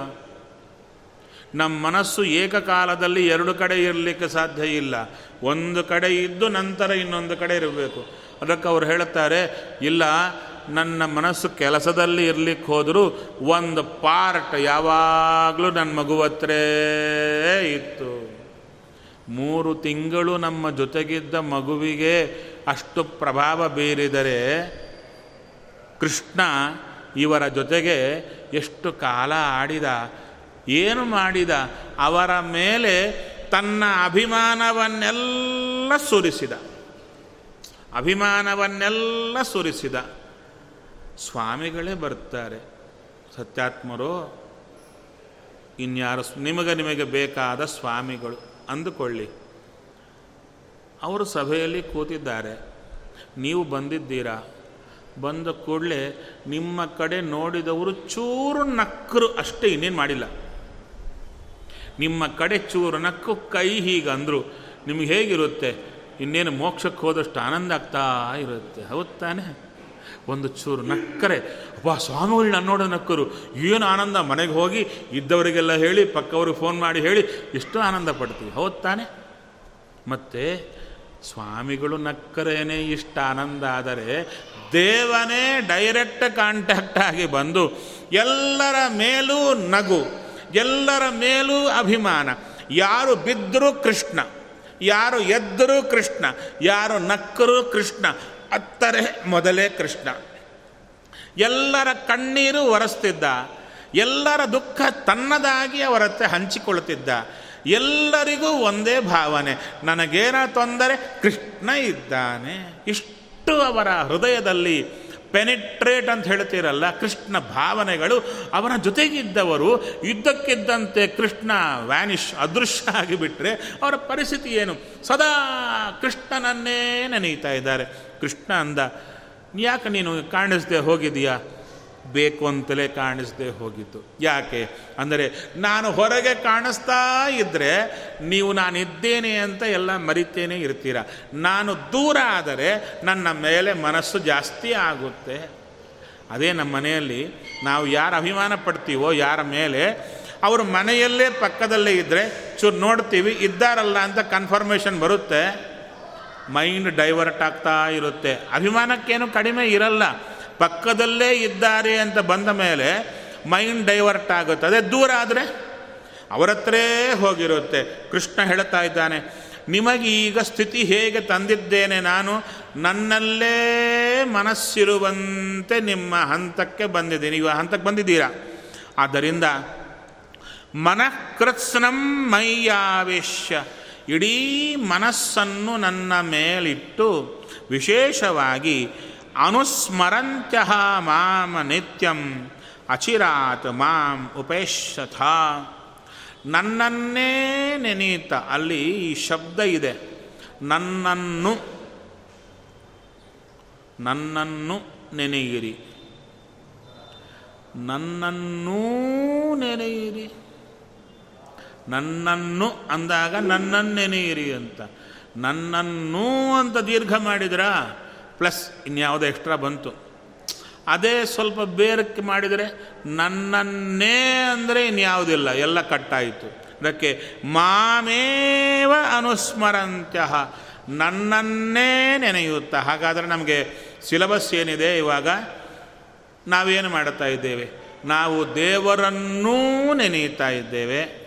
ನಮ್ಮ ಮನಸ್ಸು ಏಕಕಾಲದಲ್ಲಿ ಎರಡು ಕಡೆ ಇರಲಿಕ್ಕೆ ಸಾಧ್ಯ ಇಲ್ಲ. ಒಂದು ಕಡೆ ಇದ್ದು ನಂತರ ಇನ್ನೊಂದು ಕಡೆ ಇರಬೇಕು. ಅದಕ್ಕೆ ಅವ್ರು ಹೇಳುತ್ತಾರೆ, ಇಲ್ಲ, ನನ್ನ ಮನಸ್ಸು ಕೆಲಸದಲ್ಲಿ ಇರಲಿಕ್ಕೆ ಹೋದರೂ ಒಂದು ಪಾರ್ಟ್ ಯಾವಾಗಲೂ ನನ್ನ ಮಗುವತ್ರೇ ಇತ್ತು. ಮೂರು ತಿಂಗಳು ನಮ್ಮ ಜೊತೆಗಿದ್ದ ಮಗುವಿಗೆ ಅಷ್ಟು ಪ್ರಭಾವ ಬೀರಿದರೆ ಕೃಷ್ಣ ಇವರ ಜೊತೆಗೆ ಎಷ್ಟು ಕಾಲ ಆಡಿದ ಏನು ಮಾಡಿದ? ಅವರ ಮೇಲೆ ತನ್ನ ಅಭಿಮಾನವನ್ನೆಲ್ಲ ಸುರಿಸಿದ. ಅಭಿಮಾನವನ್ನೆಲ್ಲ ಸುರಿಸಿದ. ಸ್ವಾಮಿಗಳೇ ಬರ್ತಾರೆ. ಸತ್ಯಾತ್ಮರು, ಇನ್ಯಾರು ನಿಮಗೆ ನಿಮಗೆ ಬೇಕಾದ ಸ್ವಾಮಿಗಳು ಅಂದುಕೊಳ್ಳಿ. ಅವರು ಸಭೆಯಲ್ಲಿ ಕೂತಿದ್ದಾರೆ. ನೀವು ಬಂದಿದ್ದೀರಾ? ಬಂದ ಕೂಡಲೇ ನಿಮ್ಮ ಕಡೆ ನೋಡಿದವರು ಚೂರು ನಕ್ಕರು ಅಷ್ಟೇ ಇನ್ನೇನು ಮಾಡಿಲ್ಲ. ನಿಮ್ಮ ಕಡೆ ಚೂರು ನಕ್ಕು ಕೈ ಹೀಗಂದ್ರು. ನಿಮಗೆ ಹೇಗಿರುತ್ತೆ? ಇನ್ನೇನು ಮೋಕ್ಷಕ್ಕೆ ಹೋದಷ್ಟು ಆನಂದ ಆಗ್ತಾ ಇರುತ್ತೆ. ಹೌದು ತಾನೆ? ಒಂದು ಚೂರು ನಕ್ಕರೆ. ಅಪ್ಪ ಸ್ವಾಮಿಗಳು ನನ್ನ ನೋಡೋ ನಕ್ಕರು. ಏನು ಆನಂದ? ಮನೆಗೆ ಹೋಗಿ ಇದ್ದವರಿಗೆಲ್ಲ ಹೇಳಿ, ಪಕ್ಕವ್ರಿಗೆ ಫೋನ್ ಮಾಡಿ ಹೇಳಿ ಎಷ್ಟು ಆನಂದ ಪಡ್ತೀವಿ. ಹೌದು ತಾನೆ? ಮತ್ತು ಸ್ವಾಮಿಗಳು ನಕ್ಕರೇನೆ ಇಷ್ಟ ಆನಂದ ಆದರೆ ದೇವನೇ ಡೈರೆಕ್ಟ್ ಕಾಂಟ್ಯಾಕ್ಟ್ ಆಗಿ ಬಂದು ಎಲ್ಲರ ಮೇಲೂ ನಗು. ಎಲ್ಲರ ಮೇಲೂ ಅಭಿಮಾನ. ಯಾರು ಬಿದ್ದರೂ ಕೃಷ್ಣ, ಯಾರು ಎದ್ದರೂ ಕೃಷ್ಣ, ಯಾರು ನಕ್ಕರೂ ಕೃಷ್ಣ, ಅತ್ತರೆ ಮೊದಲೇ ಕೃಷ್ಣ. ಎಲ್ಲರ ಕಣ್ಣೀರು ಒರೆಸ್ತಿದ್ದ, ಎಲ್ಲರ ದುಃಖ ತನ್ನದಾಗಿ ಅವರ ಹತ್ರ ಹಂಚಿಕೊಳ್ತಿದ್ದ ಎಲ್ಲರಿಗೂ ಒಂದೇ ಭಾವನೆ ನನಗೇನ ತೊಂದರೆ ಕೃಷ್ಣ ಇದ್ದಾನೆ. ಇಷ್ಟು ಅವರ ಹೃದಯದಲ್ಲಿ ಪೆನಿಟ್ರೇಟ್ ಅಂತ ಹೇಳ್ತೀರಲ್ಲ, ಕೃಷ್ಣ ಭಾವನೆಗಳು, ಅವನ ಜೊತೆಗಿದ್ದವರು ಇದ್ದಕ್ಕಿದ್ದಂತೆ ಕೃಷ್ಣ ವ್ಯಾನಿಶ್ ಅದೃಶ್ಯ ಆಗಿಬಿಟ್ರೆ ಅವರ ಪರಿಸ್ಥಿತಿ ಏನು? ಸದಾ ಕೃಷ್ಣನನ್ನೇ ನೆನೆಯುತ್ತಾ ಇದ್ದಾರೆ. ಕೃಷ್ಣ ಅಂದ, ಯಾಕೆ ನೀನು ಕಾಣಿಸ್ದೆ ಹೋಗಿದೀಯಾ ಬೇಕು ಅಂತಲೇ ಕಾಣಿಸದೆ ಹೋಗಿದ್ದು. ಯಾಕೆ? ಅಂದರೆ ನಾನು ಹೊರಗೆ ಕಾಣಿಸ್ತಾ ಇದ್ದರೆ ನೀವು ನಾನಿದ್ದೇನೆ ಅಂತ ಎಲ್ಲ ಮರಿತೇನೆ ಇರ್ತೀರ. ನಾನು ದೂರ ಆದರೆ ನನ್ನ ಮೇಲೆ ಮನಸ್ಸು ಜಾಸ್ತಿ ಆಗುತ್ತೆ. ಅದೇ ನಮ್ಮ ಮನೆಯಲ್ಲಿ ನಾವು ಯಾರು ಅಭಿಮಾನ ಪಡ್ತೀವೋ ಯಾರ ಮೇಲೆ, ಅವರು ಮನೆಯಲ್ಲೇ ಪಕ್ಕದಲ್ಲೇ ಇದ್ದರೆ ಚೂರು ನೋಡ್ತೀವಿ, ಇದ್ದಾರಲ್ಲ ಅಂತ ಕನ್ಫರ್ಮೇಷನ್ ಬರುತ್ತೆ. ಮೈಂಡ್ ಡೈವರ್ಟ್ ಆಗ್ತಾ ಇರುತ್ತೆ. ಅಭಿಮಾನಕ್ಕೇನು ಕಡಿಮೆ ಇರಲ್ಲ. ಪಕ್ಕದಲ್ಲೇ ಇದ್ದಾರೆ ಅಂತ ಬಂದ ಮೇಲೆ ಮೈಂಡ್ ಡೈವರ್ಟ್ ಆಗುತ್ತೆ. ಅದೇ ದೂರ ಆದರೆ ಅವರತ್ರೇ ಹೋಗಿರುತ್ತೆ. ಕೃಷ್ಣ ಹೇಳ್ತಾ ಇದ್ದಾನೆ, ನಿಮಗೆ ಈಗ ಸ್ಥಿತಿ ಹೇಗೆ ತಂದಿದ್ದೇನೆ ನಾನು? ನನ್ನಲ್ಲೇ ಮನಸ್ಸಿರುವಂತೆ ನಿಮ್ಮ ಹಂತಕ್ಕೆ ಬಂದಿದ್ದೀನಿ. ಇವ ಹಂತಕ್ಕೆ ಬಂದಿದ್ದೀರಾ? ಆದ್ದರಿಂದ ಮನಃಕೃತ್ಸ್ನಂ ಮೈಯಾವೇಶ್ಯ. ಇಡೀ ಮನಸ್ಸನ್ನು ನನ್ನ ಮೇಲಿಟ್ಟು ವಿಶೇಷವಾಗಿ ಅನುಸ್ಮರಂತ್ಯ ಮಾಮ ನಿತ್ಯಂ, ಅಚಿರಾತ್ ಮಾಂ ಉಪೇಶಥ ನನ್ನನ್ನೇ ನೆನೀತ, ಅಲ್ಲಿ ಈ ಶಬ್ದ ಇದೆ. ನನ್ನನ್ನು ನನ್ನನ್ನು ನೆನೆಯಿರಿ. ನನ್ನನ್ನೂ ನೆನೆಯಿರಿ. ನನ್ನನ್ನು ಅಂದಾಗ ನನ್ನನ್ನು ನೆನೆಯಿರಿ ಅಂತ. ನನ್ನನ್ನು ಅಂತ ದೀರ್ಘ ಮಾಡಿದ್ರಾ? ಪ್ಲಸ್ ಇನ್ಯಾವುದೋ ಎಕ್ಸ್ಟ್ರಾ ಬಂತು. ಅದೇ ಸ್ವಲ್ಪ ಬೇರಕ್ಕೆ ಮಾಡಿದರೆ ನನ್ನನ್ನೇ ಅಂದರೆ ಇನ್ಯಾವುದಿಲ್ಲ, ಎಲ್ಲ ಕಟ್ಟಾಯಿತು. ಅದಕ್ಕೆ ಮಾಮೇವ ಅನುಸ್ಮರಂತ್ಯ ನನ್ನನ್ನೇ ನೆನೆಯುತ್ತ. ಹಾಗಾದರೆ ನಮಗೆ ಸಿಲಬಸ್ ಏನಿದೆ ಇವಾಗ? ನಾವೇನು ಮಾಡುತ್ತಾ ಇದ್ದೇವೆ? ನಾವು ದೇವರನ್ನೂ ನೆನೆಯುತ್ತಾ ಇದ್ದೇವೆ.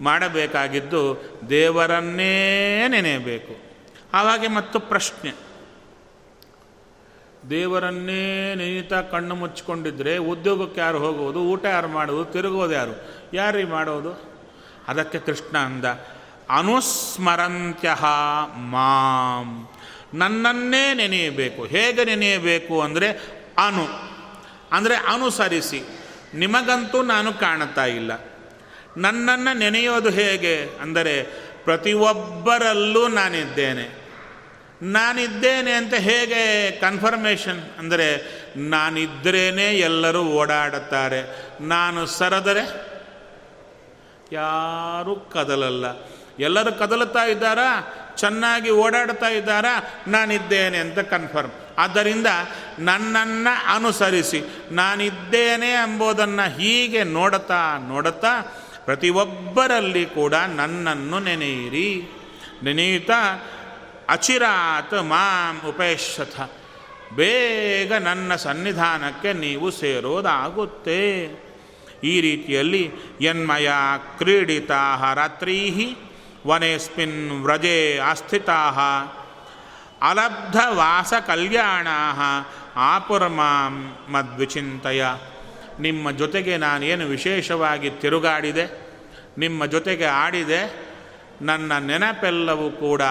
ಮಾಡಬೇಕಾಗಿದ್ದು ದೇವರನ್ನೇ ನೆನೆಯಬೇಕು. ಆವಾಗೆ ಮತ್ತು ಪ್ರಶ್ನೆ. ದೇವರನ್ನೇ ನೆನೀತಾ ಕಣ್ಣು ಮುಚ್ಚಿಕೊಂಡಿದ್ರೆ ಉದ್ಯೋಗಕ್ಕೆ ಯಾರು ಹೋಗೋದು ಊಟ ಯಾರು ಮಾಡೋದು ತಿರುಗೋದು ಯಾರು? ಯಾರೀ ಮಾಡೋದು ಅದಕ್ಕೆ ಕೃಷ್ಣ ಅಂದ ಅನುಸ್ಮರಂತ್ಯಹ ಮಾಂ. ನನ್ನನ್ನೇ ನೆನೆಯಬೇಕು. ಹೇಗೆ ನೆನೆಯಬೇಕು ಅಂದರೆ ಅನು. ಅಂದರೆ ಅನುಸರಿಸಿ. ನಿಮಗಂತೂ ನಾನು ಕಾಣುತ್ತಾ ಇಲ್ಲ. ನನ್ನನ್ನು ನೆನೆಯೋದು ಹೇಗೆ? ಅಂದರೆ ಪ್ರತಿಯೊಬ್ಬರಲ್ಲೂ ನಾನಿದ್ದೇನೆ. ನಾನಿದ್ದೇನೆ ಅಂತ ಹೇಗೆ ಕನ್ಫರ್ಮೇಷನ್ ಅಂದರೆ ನಾನಿದ್ದರೇನೆ ಎಲ್ಲರೂ ಓಡಾಡುತ್ತಾರೆ. ನಾನು ಸರದರೆ? ಯಾರೂ ಕದಲಲ್ಲ. ಎಲ್ಲರೂ ಕದಲುತ್ತಾ ಇದ್ದಾರಾ? ಚೆನ್ನಾಗಿ ಓಡಾಡ್ತಾ ಇದ್ದಾರಾ? ನಾನಿದ್ದೇನೆ ಅಂತ ಕನ್ಫರ್ಮ್ ಆದ್ದರಿಂದ ನನ್ನನ್ನು ಅನುಸರಿಸಿ, ನಾನಿದ್ದೇನೆ ಎಂಬುದನ್ನು ಹೀಗೆ ನೋಡುತ್ತಾ ನೋಡುತ್ತಾ ಪ್ರತಿಯೊಬ್ಬರಲ್ಲಿ ಕೂಡ ನನ್ನನ್ನು ನೆನೆಯಿರಿ. ನೆನೆಯುತ್ತಾ ಅಚಿರಾತ್ ಮಾಂ ಉಪೇಶಥ ಬೇಗ ನನ್ನ ಸನ್ನಿಧಾನಕ್ಕೆ ನೀವು ಸೇರೋದಾಗುತ್ತೆ. ಈ ರೀತಿಯಲ್ಲಿ ಯನ್ಮಯ ಕ್ರೀಡಿತಾ ರಾತ್ರೀ ವನೆಸ್ಮಿನ್ ವ್ರಜೆ ಆಸ್ಥಿತಾ ಅಲಬ್ಧವಾಸ ಕಲ್ಯಾಣ ಆಪುರ್ಮಾಂ ಮದ್ವಿಚಿಂತಯ. ನಿಮ್ಮ ಜೊತೆಗೆ ನಾನೇನು ವಿಶೇಷವಾಗಿ ತಿರುಗಾಡಿದೆ, ನಿಮ್ಮ ಜೊತೆಗೆ ಆಡಿದೆ ನನ್ನ ನೆನಪೆಲ್ಲವೂ ಕೂಡ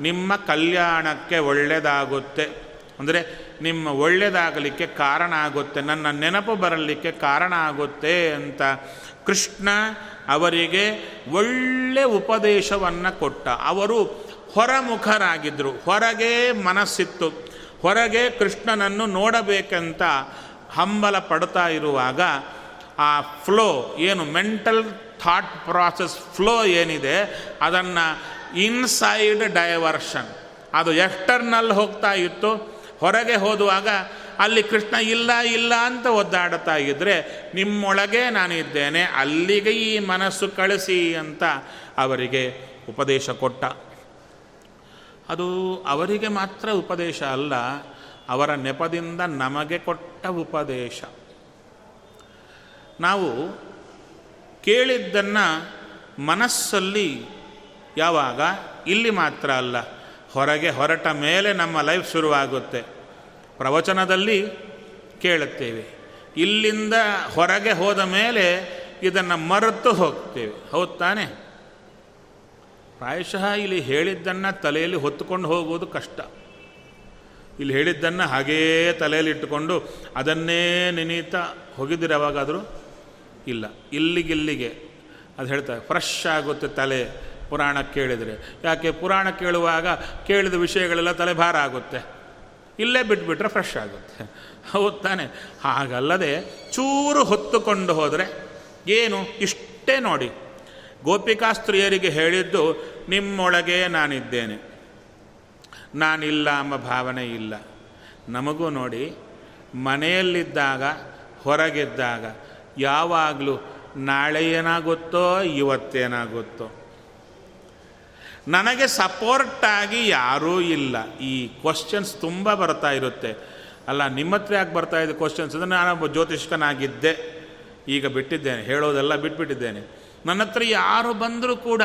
ನಿಮ್ಮ ಕಲ್ಯಾಣಕ್ಕೆ ಒಳ್ಳೆಯದಾಗುತ್ತೆ ಅಂದರೆ ನಿಮ್ಮ ಒಳ್ಳೆಯದಾಗಲಿಕ್ಕೆ ಕಾರಣ ಆಗುತ್ತೆ, ನನ್ನ ನೆನಪು ಬರಲಿಕ್ಕೆ ಕಾರಣ ಆಗುತ್ತೆ ಅಂತ ಕೃಷ್ಣ ಅವರಿಗೆ ಒಳ್ಳೆ ಉಪದೇಶವನ್ನು ಕೊಟ್ಟ. ಅವರು ಹೊರಮುಖರಾಗಿದ್ದರು ಹೊರಗೆ ಮನಸ್ಸಿತ್ತು. ಹೊರಗೆ ಕೃಷ್ಣನನ್ನು ನೋಡಬೇಕಂತ ಹಂಬಲ ಪಡ್ತಾ ಇರುವಾಗ ಆ ಫ್ಲೋ ಏನು ಮೆಂಟಲ್ ಥಾಟ್ ಪ್ರಾಸೆಸ್ ಫ್ಲೋ ಏನಿದೆ, ಅದನ್ನು ಇನ್ಸೈಡ್ ಡೈವರ್ಷನ್ ಅದು ಎಕ್ಸ್ಟರ್ನಲ್ ಹೋಗ್ತಾ ಇತ್ತು. ಹೊರಗೆ ಹೋದುವಾಗ ಅಲ್ಲಿ ಕೃಷ್ಣ ಇಲ್ಲ ಇಲ್ಲ ಅಂತ ಒದ್ದಾಡ್ತಾ ಇದ್ದರೆ ನಿಮ್ಮೊಳಗೆ ನಾನಿದ್ದೇನೆ, ಅಲ್ಲಿಗೆ ಈ ಮನಸ್ಸು ಕಳಿಸಿ ಅಂತ ಅವರಿಗೆ ಉಪದೇಶ ಕೊಟ್ಟ. ಅದು ಅವರಿಗೆ ಮಾತ್ರ ಉಪದೇಶ ಅಲ್ಲ, ಅವರ ನೆಪದಿಂದ ನಮಗೆ ಕೊಟ್ಟ ಉಪದೇಶ. ನಾವು ಕೇಳಿದ್ದನ್ನು ಮನಸ್ಸಲ್ಲಿ ಯಾವಾಗ? ಇಲ್ಲಿ ಮಾತ್ರ ಅಲ್ಲ. ಹೊರಗೆ ಹೊರಟ ಮೇಲೆ ನಮ್ಮ ಲೈಫ್ ಶುರುವಾಗುತ್ತೆ. ಪ್ರವಚನದಲ್ಲಿ ಕೇಳುತ್ತೇವೆ. ಇಲ್ಲಿಂದ ಹೊರಗೆ ಹೋದ ಮೇಲೆ ಇದನ್ನು ಮರೆತು ಹೋಗ್ತೇವೆ. ಹೌದು ತಾನೆ? ಪ್ರಾಯಶಃ ಇಲ್ಲಿ ಹೇಳಿದ್ದನ್ನು ತಲೆಯಲ್ಲಿ ಹೊತ್ತುಕೊಂಡು ಹೋಗುವುದು ಕಷ್ಟ. ಇಲ್ಲಿ ಹೇಳಿದ್ದನ್ನು ಹಾಗೇ ತಲೆಯಲ್ಲಿ ಇಟ್ಟುಕೊಂಡು ಅದನ್ನೇ ನೆನೀತಾ ಹೋಗಿದ್ದೀರ ಯಾವಾಗಾದರೂ? ಇಲ್ಲ. ಇಲ್ಲಿಗಿಲ್ಲಿಗೆ. ಅದು ಹೇಳ್ತಾರೆ, ಫ್ರೆಶ್ ಆಗುತ್ತೆ ತಲೆ. ಪುರಾಣ ಕೇಳಿದರೆ. ಯಾಕೆ? ಪುರಾಣ ಕೇಳುವಾಗ ಕೇಳಿದ ವಿಷಯಗಳೆಲ್ಲ ತಲೆ ಭಾರ ಆಗುತ್ತೆ. ಇಲ್ಲೇ ಬಿಟ್ಬಿಟ್ರೆ ಫ್ರೆಶ್ ಆಗುತ್ತೆ. ಹೌದು ತಾನೆ. ಹಾಗಲ್ಲದೆ ಚೂರು ಹೊತ್ತುಕೊಂಡು ಹೋದರೆ ಏನು? ಇಷ್ಟೇ ನೋಡಿ. ಗೋಪಿಕಾ ಸ್ತ್ರೀಯರಿಗೆ ಹೇಳಿದ್ದು, ನಿಮ್ಮೊಳಗೆ ನಾನಿದ್ದೇನೆ. ನಾನಿಲ್ಲ ಎಂಬ ಭಾವನೆ ಇಲ್ಲ. ನಮಗೂ ನೋಡಿ, ಮನೆಯಲ್ಲಿದ್ದಾಗ, ಹೊರಗಿದ್ದಾಗ ಯಾವಾಗಲೂ ನಾಳೆ ಏನಾಗುತ್ತೋ ಇವತ್ತೇನಾಗುತ್ತೋ. ನನಗೆ ಸಪೋರ್ಟಾಗಿ ಯಾರೂ ಇಲ್ಲ. ಈ ಕ್ವಶನ್ಸ್ ತುಂಬ ಬರ್ತಾ ಇರುತ್ತೆ. ಅಲ್ಲ, ನಿಮ್ಮ ಹತ್ರ ಯಾಕೆ ಬರ್ತಾ ಇದೆ ಕ್ವಶನ್ಸ್ ಅಂದರೆ ಒಬ್ಬ ಜ್ಯೋತಿಷ್ಕನಾಗಿದ್ದೆ. ಈಗ ಬಿಟ್ಟಿದ್ದೇನೆ. ಹೇಳೋದೆಲ್ಲ ಬಿಟ್ಬಿಟ್ಟಿದ್ದೇನೆ. ನನ್ನ ಹತ್ರ ಯಾರು ಬಂದರೂ ಕೂಡ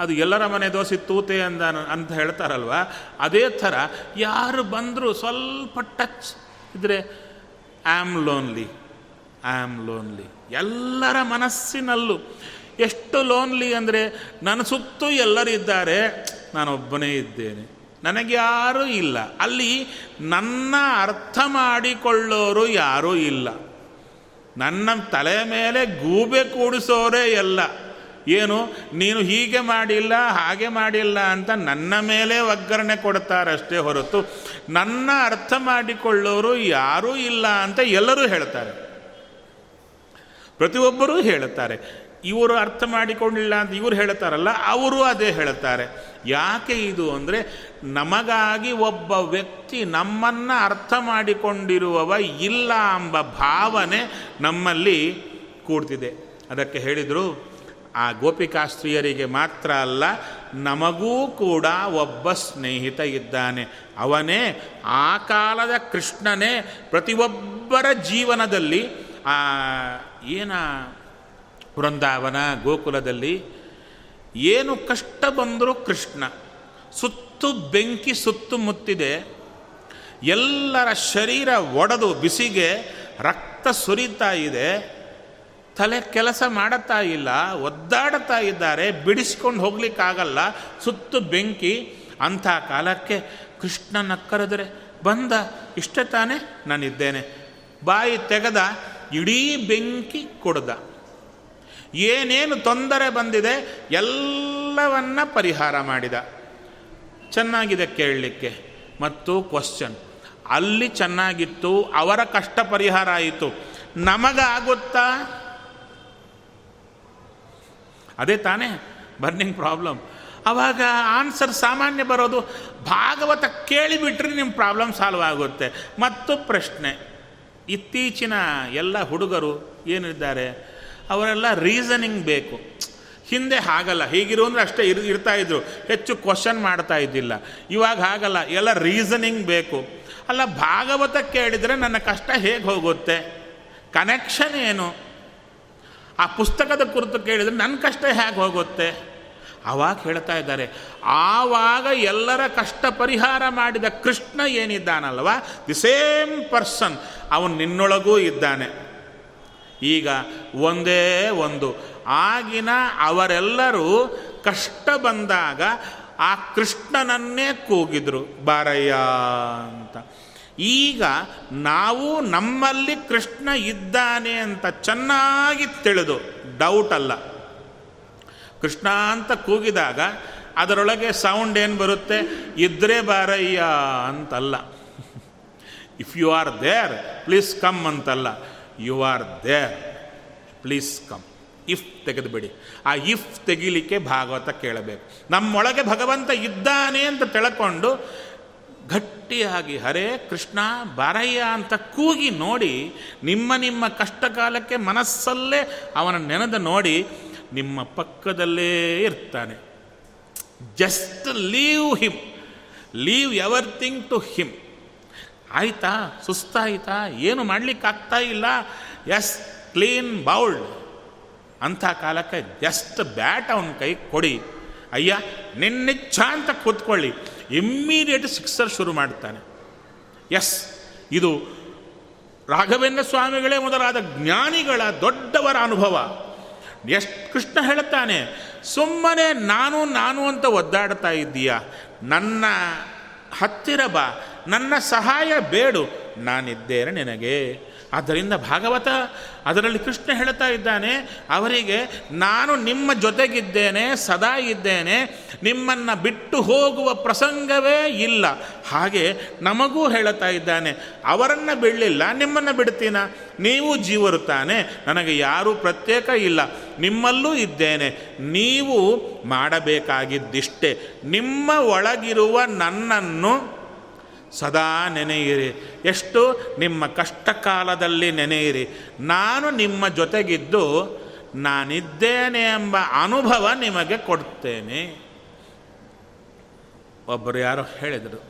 ಅದು ಎಲ್ಲರ ಮನೆ ದೋಸೆ ತೂತೆ ಅಂದ, ಅಂತ ಹೇಳ್ತಾರಲ್ವ? ಅದೇ ಥರ ಯಾರು ಬಂದರೂ ಸ್ವಲ್ಪ ಟಚ್ ಇದ್ದರೆ ಆಮ್ ಲೋನ್ಲಿ ಆಮ್ ಲೋನ್ಲಿ ಎಲ್ಲರ ಮನಸ್ಸಿನಲ್ಲೂ ಎಷ್ಟು ಲೋನ್ಲಿ ಅಂದರೆ ನನ್ನ ಸುತ್ತೂ ಎಲ್ಲರಿದ್ದಾರೆ ನಾನೊಬ್ಬನೇ ಇದ್ದೇನೆ. ನನಗೆ ಯಾರೂ ಇಲ್ಲ. ಅಲ್ಲಿ ನನ್ನ ಅರ್ಥ ಮಾಡಿಕೊಳ್ಳೋರು ಯಾರೂ ಇಲ್ಲ. ನನ್ನ ತಲೆ ಮೇಲೆ ಗೂಬೆ ಕೂಡಿಸೋರೇ ಎಲ್ಲ. ಏನು? ನೀನು ಹೀಗೆ ಮಾಡಿಲ್ಲ, ಹಾಗೆ ಮಾಡಿಲ್ಲ ಅಂತ ನನ್ನ ಮೇಲೆ ಒಗ್ಗರಣೆ ಕೊಡ್ತಾರಷ್ಟೇ ಹೊರತು ನನ್ನ ಅರ್ಥ ಮಾಡಿಕೊಳ್ಳೋರು ಯಾರೂ ಇಲ್ಲ ಅಂತ ಎಲ್ಲರೂ ಹೇಳ್ತಾರೆ. ಪ್ರತಿಯೊಬ್ಬರೂ ಹೇಳುತ್ತಾರೆ. ಇವರು ಅರ್ಥ ಮಾಡಿಕೊಂಡಿಲ್ಲ ಅಂತ ಇವರು ಹೇಳ್ತಾರಲ್ಲ ಅವರು ಅದೇ ಹೇಳುತ್ತಾರೆ. ಯಾಕೆ ಇದು ಅಂದರೆ, ನಮಗಾಗಿ ಒಬ್ಬ ವ್ಯಕ್ತಿ ನಮ್ಮನ್ನು ಅರ್ಥ ಮಾಡಿಕೊಂಡಿರುವವ ಇಲ್ಲ ಎಂಬ ಭಾವನೆ ನಮ್ಮಲ್ಲಿ ಕೂಡ್ತಿದೆ. ಅದಕ್ಕೆ ಹೇಳಿದರು, ಆ ಗೋಪಿಕಾಸ್ತ್ರೀಯರಿಗೆ ಮಾತ್ರ ಅಲ್ಲ, ನಮಗೂ ಕೂಡ ಒಬ್ಬ ಸ್ನೇಹಿತ ಇದ್ದಾನೆ. ಅವನೇ ಆ ಕಾಲದ ಕೃಷ್ಣನೇ ಪ್ರತಿಯೊಬ್ಬರ ಜೀವನದಲ್ಲಿ ಏನ ವೃಂದಾವನ, ಗೋಕುಲದಲ್ಲಿ ಏನು ಕಷ್ಟ ಬಂದರೂ ಕೃಷ್ಣ. ಸುತ್ತು ಬೆಂಕಿ, ಸುತ್ತು ಮುತ್ತಿದೆ. ಎಲ್ಲರ ಶರೀರ ಒಡೆದು ಬಿಸಿಗೆ ರಕ್ತ ಸುರಿತಾ ಇದೆ. ತಲೆ ಕೆಲಸ ಮಾಡುತ್ತಾ ಇಲ್ಲ, ಒದ್ದಾಡ್ತಾ ಇದ್ದಾರೆ, ಬಿಡಿಸ್ಕೊಂಡು ಹೋಗ್ಲಿಕ್ಕಾಗಲ್ಲ, ಸುತ್ತು ಬೆಂಕಿ. ಅಂಥ ಕಾಲಕ್ಕೆ ಕೃಷ್ಣನ ಕರೆದರೆ, ಬಂದ, ಇಷ್ಟ ತಾನೇ, ನಾನಿದ್ದೇನೆ. ಬಾಯಿ ತೆಗೆದ ಇಡೀ ಬೆಂಕಿ ಕೊಡ್ದ. ಏನೇನು ತೊಂದರೆ ಬಂದಿದೆ ಎಲ್ಲವನ್ನ ಪರಿಹಾರ ಮಾಡಿದ. ಚೆನ್ನಾಗಿದೆ ಕೇಳಲಿಕ್ಕೆ. ಮತ್ತು ಕ್ವಶನ್ ಅಲ್ಲಿ ಚೆನ್ನಾಗಿತ್ತು, ಅವರ ಕಷ್ಟ ಪರಿಹಾರ ಆಯಿತು. ನಮಗಾಗುತ್ತಾ? ಅದೇ ತಾನೇ ಬರ್ನಿಂಗ್ ಪ್ರಾಬ್ಲಮ್ ಅವಾಗ ಆನ್ಸರ್ ಸಾಮಾನ್ಯ ಬರೋದು, ಭಾಗವತ ಕೇಳಿಬಿಟ್ರೆ ನಿಮ್ಮ ಪ್ರಾಬ್ಲಮ್ ಸಾಲ್ವ್ ಆಗುತ್ತೆ. ಮತ್ತು ಪ್ರಶ್ನೆ. ಇತ್ತೀಚಿನ ಎಲ್ಲ ಹುಡುಗರು ಏನಿದ್ದಾರೆ, ಅವರೆಲ್ಲ ರೀಸನಿಂಗ್ ಬೇಕು. ಹಿಂದೆ ಹಾಗಲ್ಲ, ಹೀಗಿರು ಅಂದರೆ ಅಷ್ಟೇ ಇರ್, ಇರ್ತಾ ಇದ್ರು. ಹೆಚ್ಚು ಕ್ವಶನ್ ಮಾಡ್ತಾ ಇದ್ದಿಲ್ಲ. ಇವಾಗ ಹಾಗಲ್ಲ, ಎಲ್ಲ ರೀಸನಿಂಗ್ ಬೇಕು. ಅಲ್ಲ, ಭಾಗವತ ಕೇಳಿದರೆ ನನ್ನ ಕಷ್ಟ ಹೇಗೆ ಹೋಗುತ್ತೆ? ಕನೆಕ್ಷನ್ ಏನು? ಆ ಪುಸ್ತಕದ ಕುರಿತು ಕೇಳಿದರೆ ನನ್ನ ಕಷ್ಟ ಹೇಗೆ ಹೋಗುತ್ತೆ? ಆವಾಗ ಹೇಳ್ತಾ ಇದ್ದಾರೆ, ಆವಾಗ ಎಲ್ಲರ ಕಷ್ಟ ಪರಿಹಾರ ಮಾಡಿದ ಕೃಷ್ಣ ಏನಿದ್ದಾನಲ್ವ? ದಿ ಸೇಮ್ ಪರ್ಸನ್ ಅವನು ನಿನ್ನೊಳಗೂ ಇದ್ದಾನೆ. ಈಗ ಒಂದೇ ಒಂದು. ಆಗಿನ ಅವರೆಲ್ಲರೂ ಕಷ್ಟ ಬಂದಾಗ ಆ ಕೃಷ್ಣನನ್ನೇ ಕೂಗಿದ್ರು, ಬಾರಯ್ಯ ಅಂತ. ಈಗ ನಾವು ನಮ್ಮಲ್ಲಿ ಕೃಷ್ಣ ಇದ್ದಾನೆ ಅಂತ ಚೆನ್ನಾಗಿ ತಿಳಿದು ಡೌಟ್ ಅಲ್ಲ. ಕೃಷ್ಣ ಅಂತ ಕೂಗಿದಾಗ ಅದರೊಳಗೆ ಸೌಂಡ್ ಏನು ಬರುತ್ತೆ? ಇದ್ರೆ ಬಾರಯ್ಯ ಅಂತಲ್ಲ. If you are there please come ಅಂತಲ್ಲ. You are there please come if ತೆಗೆದುಬಿಡಿ. ಆ ಇಫ್ ತೆಗಿಲಿಕ್ಕೆ ಭಾಗವತ ಕೇಳಬೇಕು. ನಮ್ಮೊಳಗೆ ಭಗವಂತ ಇದ್ದಾನೆ ಅಂತ ತಿಳ್ಕೊಂಡು ಗಟ್ಟಿಯಾಗಿ ಹರೇ ಕೃಷ್ಣ ಬಾರಯ್ಯ ಅಂತ ಕೂಗಿ ನೋಡಿ, ನಿಮ್ಮ ನಿಮ್ಮ ಕಷ್ಟ ಕಾಲಕ್ಕೆ ಮನಸ್ಸಲ್ಲೇ ಅವನ ನೆನೆದು ನೋಡಿ ನಿಮ್ಮ ಪಕ್ಕದಲ್ಲೇ ಇರ್ತಾನೆ. Just leave him leave everything to him ಆಯ್ತಾ? ಸುಸ್ತಾಯಿತಾ? ಏನು ಮಾಡಲಿಕ್ಕಾಗ್ತಾ ಇಲ್ಲ? ಎಸ್ ಕ್ಲೀನ್ ಬೌಲ್ಡ್ ಅಂಥ ಕಾಲಕ್ಕೆ ಜಸ್ಟ್ ಬ್ಯಾಟ್ ಅವನ ಕೈ ಕೊಡಿ. ಅಯ್ಯ ನಿನ್ನಿಚ್ಛ ಅಂತ ಕೂತ್ಕೊಳ್ಳಿ. ಇಮ್ಮಿಡಿಯೇಟ್ ಸಿಕ್ಸರ್ ಶುರು ಮಾಡ್ತಾನೆ. ಎಸ್ ಇದು ರಾಘವೇಂದ್ರ ಸ್ವಾಮಿಗಳೇ ಮೊದಲಾದ ಜ್ಞಾನಿಗಳ ದೊಡ್ಡವರ ಅನುಭವ. ಎಷ್ಟು ಕೃಷ್ಣ ಹೇಳುತ್ತಾನೆ, ಸುಮ್ಮನೆ ನಾನು ನಾನು ಅಂತ ಒದ್ದಾಡ್ತಾ ಇದ್ದೀಯ? ನನ್ನ ಹತ್ತಿರ ಬಾ, ನನ್ನ ಸಹಾಯ ಬೇಡು, ನಾನಿದ್ದೇನೆ ನಿನಗೆ. ಆದ್ದರಿಂದ ಭಾಗವತ ಅದರಲ್ಲಿ ಕೃಷ್ಣ ಹೇಳ್ತಾ ಇದ್ದಾನೆ, ಅವರಿಗೆ ನಾನು ನಿಮ್ಮ ಜೊತೆಗಿದ್ದೇನೆ, ಸದಾ ಇದ್ದೇನೆ, ನಿಮ್ಮನ್ನು ಬಿಟ್ಟು ಹೋಗುವ ಪ್ರಸಂಗವೇ ಇಲ್ಲ. ಹಾಗೆ ನಮಗೂ ಹೇಳುತ್ತಾ ಇದ್ದಾನೆ, ಅವರನ್ನು ಬಿಡಲಿಲ್ಲ, ನಿಮ್ಮನ್ನು ಬಿಡ್ತೀನ? ನೀವು ಜೀವರು ತಾನೆ, ನನಗೆ ಯಾರೂ ಪ್ರತ್ಯೇಕ ಇಲ್ಲ, ನಿಮ್ಮಲ್ಲೂ ಇದ್ದೇನೆ, ನೀವು ಮಾಡಬೇಕಾಗಿದ್ದಿಷ್ಟೇ, ನಿಮ್ಮ ಒಳಗಿರುವ ನನ್ನನ್ನು ಸದಾ ನೆನೆಯಿರಿ. ಎಷ್ಟು ನಿಮ್ಮ ಕಷ್ಟ ಕಾಲದಲ್ಲಿ ನೆನೆಯಿರಿ. ನಾನು ನಿಮ್ಮ ಜೊತೆಗಿದ್ದು ನಾನಿದ್ದೇನೆ ಎಂಬ ಅನುಭವ ನಿಮಗೆ ಕೊಡ್ತೇನೆ. ಒಬ್ಬರು ಯಾರೋ ಹೇಳಿದರು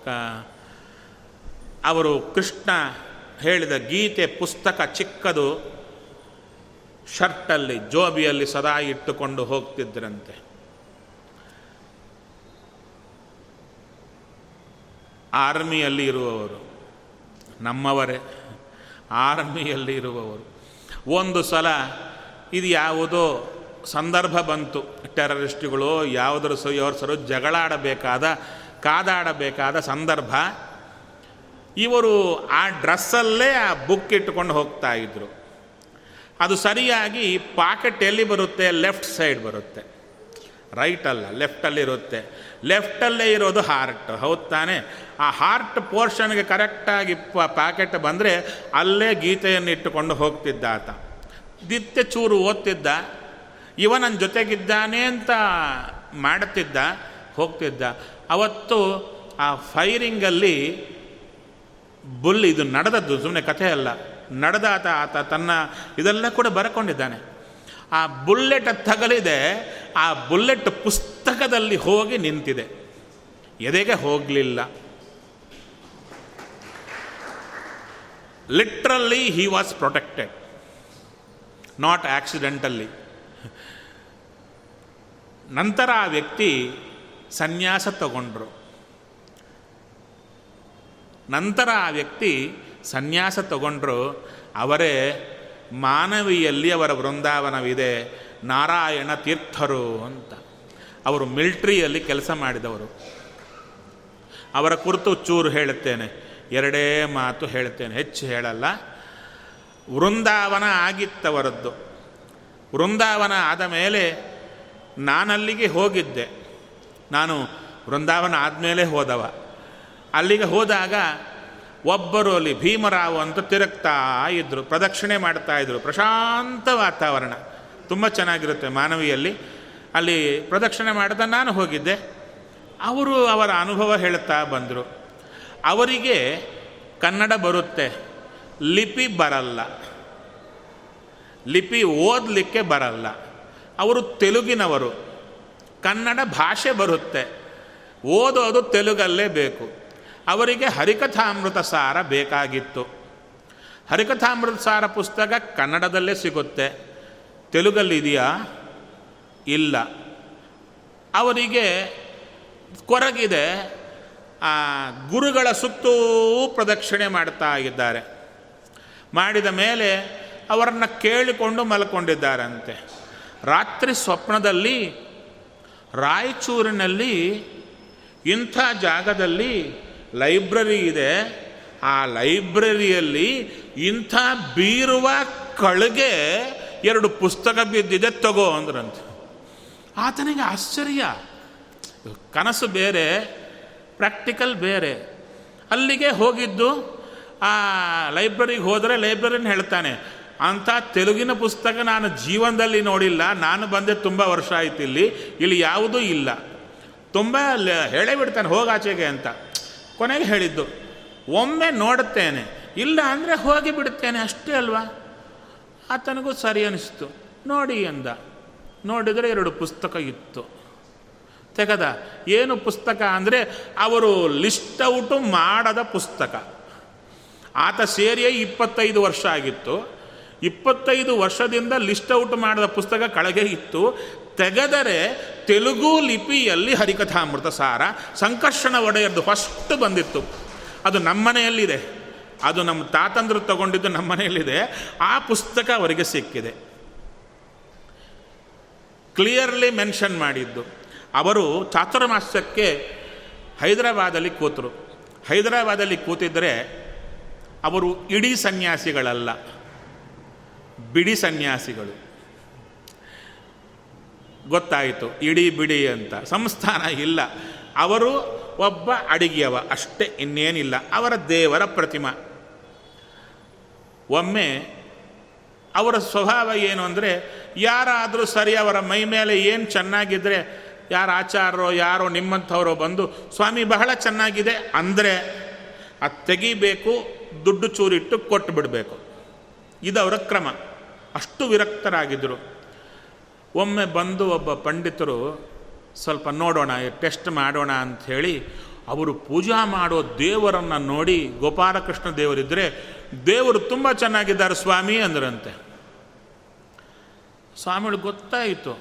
ಅವರು ಕೃಷ್ಣ ಹೇಳಿದ ಗೀತೆ ಪುಸ್ತಕ ಚಿಕ್ಕದು, ಶರ್ಟಲ್ಲಿ ಜೋಬಿಯಲ್ಲಿ ಸದಾ ಇಟ್ಟುಕೊಂಡು ಹೋಗ್ತಿದ್ರಂತೆ. ಆರ್ಮಿಯಲ್ಲಿ ಇರುವವರು. ನಮ್ಮವರೇ, ಆರ್ಮಿಯಲ್ಲಿ ಇರುವವರು. ಒಂದು ಸಲ ಇದು ಯಾವುದೋ ಸಂದರ್ಭ ಬಂತು. ಟೆರರಿಸ್ಟ್ಗಳು, ಯಾವುದರ ಸರು ಸರು ಜಗಳಾಡಬೇಕಾದ, ಕಾದಾಡಬೇಕಾದ ಸಂದರ್ಭ. ಇವರು ಆ ಡ್ರೆಸ್ಸಲ್ಲೇ ಆ ಬುಕ್ ಇಟ್ಟುಕೊಂಡು ಹೋಗ್ತಾ ಇದ್ದರು ಅದು ಸರಿಯಾಗಿ ಪಾಕೆಟ್ ಎಲ್ಲಿ ಬರುತ್ತೆ? ಲೆಫ್ಟ್ ಸೈಡ್ ಬರುತ್ತೆ. ರೈಟ್ ಅಲ್ಲ ಲೆಫ್ಟಲ್ಲಿರುತ್ತೆ ಲೆಫ್ಟಲ್ಲೇ ಇರೋದು ಹಾರ್ಟ್ ಹೌದು ತಾನೆ? ಆ ಹಾರ್ಟ್ ಪೋರ್ಷನ್ಗೆ ಕರೆಕ್ಟಾಗಿ ಪ್ಯಾಕೆಟ್ ಬಂದರೆ ಅಲ್ಲೇ ಗೀತೆಯನ್ನು ಇಟ್ಟುಕೊಂಡು ಹೋಗ್ತಿದ್ದ ಆತ. ದಿತ್ಯ ಚೂರು ಓದ್ತಿದ್ದ. ಇವ ನನ್ನ ಜೊತೆಗಿದ್ದಾನೆ ಅಂತ ಮಾಡುತ್ತಿದ್ದ ಹೋಗ್ತಿದ್ದ. ಅವತ್ತು ಆ ಫೈರಿಂಗಲ್ಲಿ ಬುಲ್ ಇದು ನಡೆದದ್ದು ಸುಮ್ಮನೆ ಕಥೆ ಅಲ್ಲ ನಡೆದಾತ ಆತ ತನ್ನ ಇದೆಲ್ಲ ಕೂಡ ಬರ್ಕೊಂಡಿದ್ದಾನೆ. ಆ ಬುಲ್ಲೆಟ್ ತಗಲಿದೆ, ಆ ಬುಲ್ಲೆಟ್ ಪುಸ್ತಕದಲ್ಲಿ ಹೋಗಿ ನಿಂತಿದೆ. ಎದೆಗೆ ಹೋಗಲಿಲ್ಲ. Literally he was protected not accidentally ನಂತರ ಆ ವ್ಯಕ್ತಿ ಸನ್ಯಾಸ ತಗೊಂಡ್ರು. ನಂತರ ಆ ವ್ಯಕ್ತಿ ಸನ್ಯಾಸ ತಗೊಂಡ್ರು. ಅವರೇ ಮಾನವಿಯಲ್ಲಿ ಅವರ ವೃಂದಾವನವಿದೆ, ನಾರಾಯಣ ತೀರ್ಥರು ಅಂತ. ಅವರು ಮಿಲ್ಟ್ರಿಯಲ್ಲಿ ಕೆಲಸ ಮಾಡಿದವರು. ಅವರ ಕುರಿತು ಚೂರು ಹೇಳುತ್ತೇನೆ, ಎರಡೇ ಮಾತು ಹೇಳುತ್ತೇನೆ, ಹೆಚ್ಚು ಹೇಳಲ್ಲ. ವೃಂದಾವನ ಆಗಿತ್ತವರದ್ದು. ವೃಂದಾವನ ಆದ ಮೇಲೆ ನಾನಲ್ಲಿಗೆ ಹೋಗಿದ್ದೆ. ನಾನು ವೃಂದಾವನ ಆದಮೇಲೆ ಹೋದವ. ಅಲ್ಲಿಗೆ ಹೋದಾಗ ಒಬ್ಬರು ಅಲ್ಲಿ ಭೀಮರಾವ್ ಅಂತ ತಿರುಗ್ತಾ ಇದ್ದರು ಪ್ರದಕ್ಷಿಣೆ ಮಾಡ್ತಾ ಇದ್ದರು ಪ್ರಶಾಂತ ವಾತಾವರಣ. ತುಂಬ ಚೆನ್ನಾಗಿರುತ್ತೆ ಮಾನವಿಯಲ್ಲಿ. ಅಲ್ಲಿ ಪ್ರದಕ್ಷಿಣೆ ಮಾಡ್ತಾ ನಾನು ಹೋಗಿದ್ದೆ. ಅವರು ಅವರ ಅನುಭವ ಹೇಳ್ತಾ ಬಂದರು. ಅವರಿಗೆ ಕನ್ನಡ ಬರುತ್ತೆ. ಲಿಪಿ ಬರಲ್ಲ. ಲಿಪಿ ಓದಲಿಕ್ಕೆ ಬರಲ್ಲ. ಅವರು ತೆಲುಗಿನವರು. ಕನ್ನಡ ಭಾಷೆ ಬರುತ್ತೆ. ಓದೋದು ತೆಲುಗಲ್ಲೇ ಬೇಕು. ಅವರಿಗೆ ಹರಿಕಥಾಮೃತ ಸಾರ ಬೇಕಾಗಿತ್ತು. ಹರಿಕಥಾಮೃತ ಸಾರ ಪುಸ್ತಕ ಕನ್ನಡದಲ್ಲೇ ಸಿಗುತ್ತೆ. ತೆಲುಗಲ್ಲಿದೆಯಾ ಇಲ್ಲ. ಅವರಿಗೆ ಕೊರಗಿದೆ, ಆ, ಗುರುಗಳ ಸುತ್ತೂ ಪ್ರದಕ್ಷಿಣೆ ಮಾಡ್ತಾ ಇದ್ದಾರೆ. ಮಾಡಿದ ಮೇಲೆ ಅವರನ್ನು ಕೇಳಿಕೊಂಡು ಮಲ್ಕೊಂಡಿದ್ದಾರಂತೆ. ರಾತ್ರಿ ಸ್ವಪ್ನದಲ್ಲಿ ರಾಯಚೂರಿನಲ್ಲಿ ಇಂಥ ಜಾಗದಲ್ಲಿ ಲೈಬ್ರರಿ ಇದೆ. ಆ ಲೈಬ್ರರಿಯಲ್ಲಿ ಇಂಥ ಬೀರುವ ಕಳಗೆ ಎರಡು ಪುಸ್ತಕ ಬಿದ್ದಿದೆ, ತಗೋ ಅಂದ್ರಂತ. ಆತನಿಗೆ ಆಶ್ಚರ್ಯ. ಕನಸು ಬೇರೆ, ಪ್ರಾಕ್ಟಿಕಲ್ ಬೇರೆ. ಅಲ್ಲಿಗೆ ಹೋಗಿದ್ದು, ಆ ಲೈಬ್ರರಿಗೆ ಹೋದರೆ ಲೈಬ್ರರಿನ ಹೇಳ್ತಾನೆ, ಅಂಥ ತೆಲುಗಿನ ಪುಸ್ತಕ ನಾನು ಜೀವನದಲ್ಲಿ ನೋಡಿಲ್ಲ, ನಾನು ಬಂದೆ ತುಂಬ ವರ್ಷ ಆಯ್ತು ಇಲ್ಲಿ ಇಲ್ಲಿ ಯಾವುದೂ ಇಲ್ಲ. ತುಂಬ ಹೇಳೇ ಬಿಡ್ತಾನೆ ಹೋಗಾಚೆಗೆ ಅಂತ. ಕೊನೆಗೆ ಹೇಳಿದ್ದು, ಒಮ್ಮೆ ನೋಡುತ್ತೇನೆ, ಇಲ್ಲ ಅಂದರೆ ಹೋಗಿ ಬಿಡುತ್ತೇನೆ ಅಷ್ಟೇ ಅಲ್ವಾ? ಆತನಿಗೂ ಸರಿ ಅನಿಸ್ತು. ನೋಡಿ ಅಂದ ನೋಡಿದರೆ ಎರಡು ಪುಸ್ತಕ ಇತ್ತು. ತೆಗದ. ಏನು ಪುಸ್ತಕ ಅಂದರೆ ಅವರು ಲಿಸ್ಟ್ ಔಟು ಮಾಡದ ಪುಸ್ತಕ. ಆತ ಸೇರಿಯೇ ಇಪ್ಪತ್ತೈದು ವರ್ಷ ಆಗಿತ್ತು. ಇಪ್ಪತ್ತೈದು ವರ್ಷದಿಂದ ಲಿಸ್ಟ್ ಔಟ್ ಮಾಡಿದ ಪುಸ್ತಕ ಕಳಗೆ ಇತ್ತು. ತೆಗೆದರೆ ತೆಲುಗು ಲಿಪಿಯಲ್ಲಿ ಹರಿಕಥಾಮೃತ ಸಾರ ಸಂಕರ್ಷಣ ಒಡೆಯದ್ದು ಫಸ್ಟ್ ಬಂದಿತ್ತು. ಅದು ನಮ್ಮನೆಯಲ್ಲಿದೆ ಅದು ನಮ್ಮ ತಾತಂದ್ರು ತಗೊಂಡಿದ್ದು ನಮ್ಮ ಮನೆಯಲ್ಲಿದೆ. ಆ ಪುಸ್ತಕ ಅವರಿಗೆ ಸಿಕ್ಕಿದೆ. ಕ್ಲಿಯರ್ಲಿ ಮೆನ್ಷನ್ ಮಾಡಿದ್ದು. ಅವರು ಚಾತುರ್ಮಾಸ್ಯಕ್ಕೆ ಹೈದರಾಬಾದಲ್ಲಿ ಕೂತರು. ಹೈದರಾಬಾದಲ್ಲಿ ಕೂತಿದ್ದರೆ ಅವರು ಇಡೀ ಸನ್ಯಾಸಿಗಳಲ್ಲ. ಬಿಡಿ ಸನ್ಯಾಸಿಗಳು. ಗೊತ್ತಾಯಿತು, ಇಡೀ ಬಿಡಿ ಅಂತ. ಸಂಸ್ಥಾನ ಇಲ್ಲ. ಅವರು ಒಬ್ಬ ಅಡಿಗೆಯವ, ಅಷ್ಟೇ ಇನ್ನೇನಿಲ್ಲ. ಅವರ ದೇವರ ಪ್ರತಿಮ. ಒಮ್ಮೆ ಅವರ ಸ್ವಭಾವ ಏನು ಅಂದರೆ, ಯಾರಾದರೂ ಸರಿ ಅವರ ಮೈ ಮೇಲೆ ಏನು ಚೆನ್ನಾಗಿದ್ದರೆ ಯಾರ ಆಚಾರರೋ ಯಾರೋ ನಿಮ್ಮಂಥವರೋ ಬಂದು, ಸ್ವಾಮಿ, ಬಹಳ ಚೆನ್ನಾಗಿದೆ. ಅಂದರೆ, ಅದು ತೆಗಿಬೇಕು, ದುಡ್ಡು ಚೂರಿಟ್ಟು ಕೊಟ್ಟು ಬಿಡಬೇಕು ಇದು ಅವರ ಕ್ರಮ. ಅಷ್ಟು ವಿರಕ್ತರಾಗಿದ್ದರು ಒಮ್ಮೆ ಬಂದು ಒಬ್ಬ ಪಂಡಿತರು, ಸ್ವಲ್ಪ ನೋಡೋಣ ಟೆಸ್ಟ್ ಮಾಡೋಣ ಅಂಥೇಳಿ ಅವರು ಪೂಜಾ ಮಾಡೋ ದೇವರನ್ನು ನೋಡಿ, ಗೋಪಾಲಕೃಷ್ಣ ದೇವರಿದ್ದರೆ ದೇವರು ತುಂಬ ಚೆನ್ನಾಗಿದ್ದಾರೆ ಸ್ವಾಮಿ ಅಂದ್ರಂತೆ. ಸ್ವಾಮಿಗಳು ಗೊತ್ತಾಯಿತು.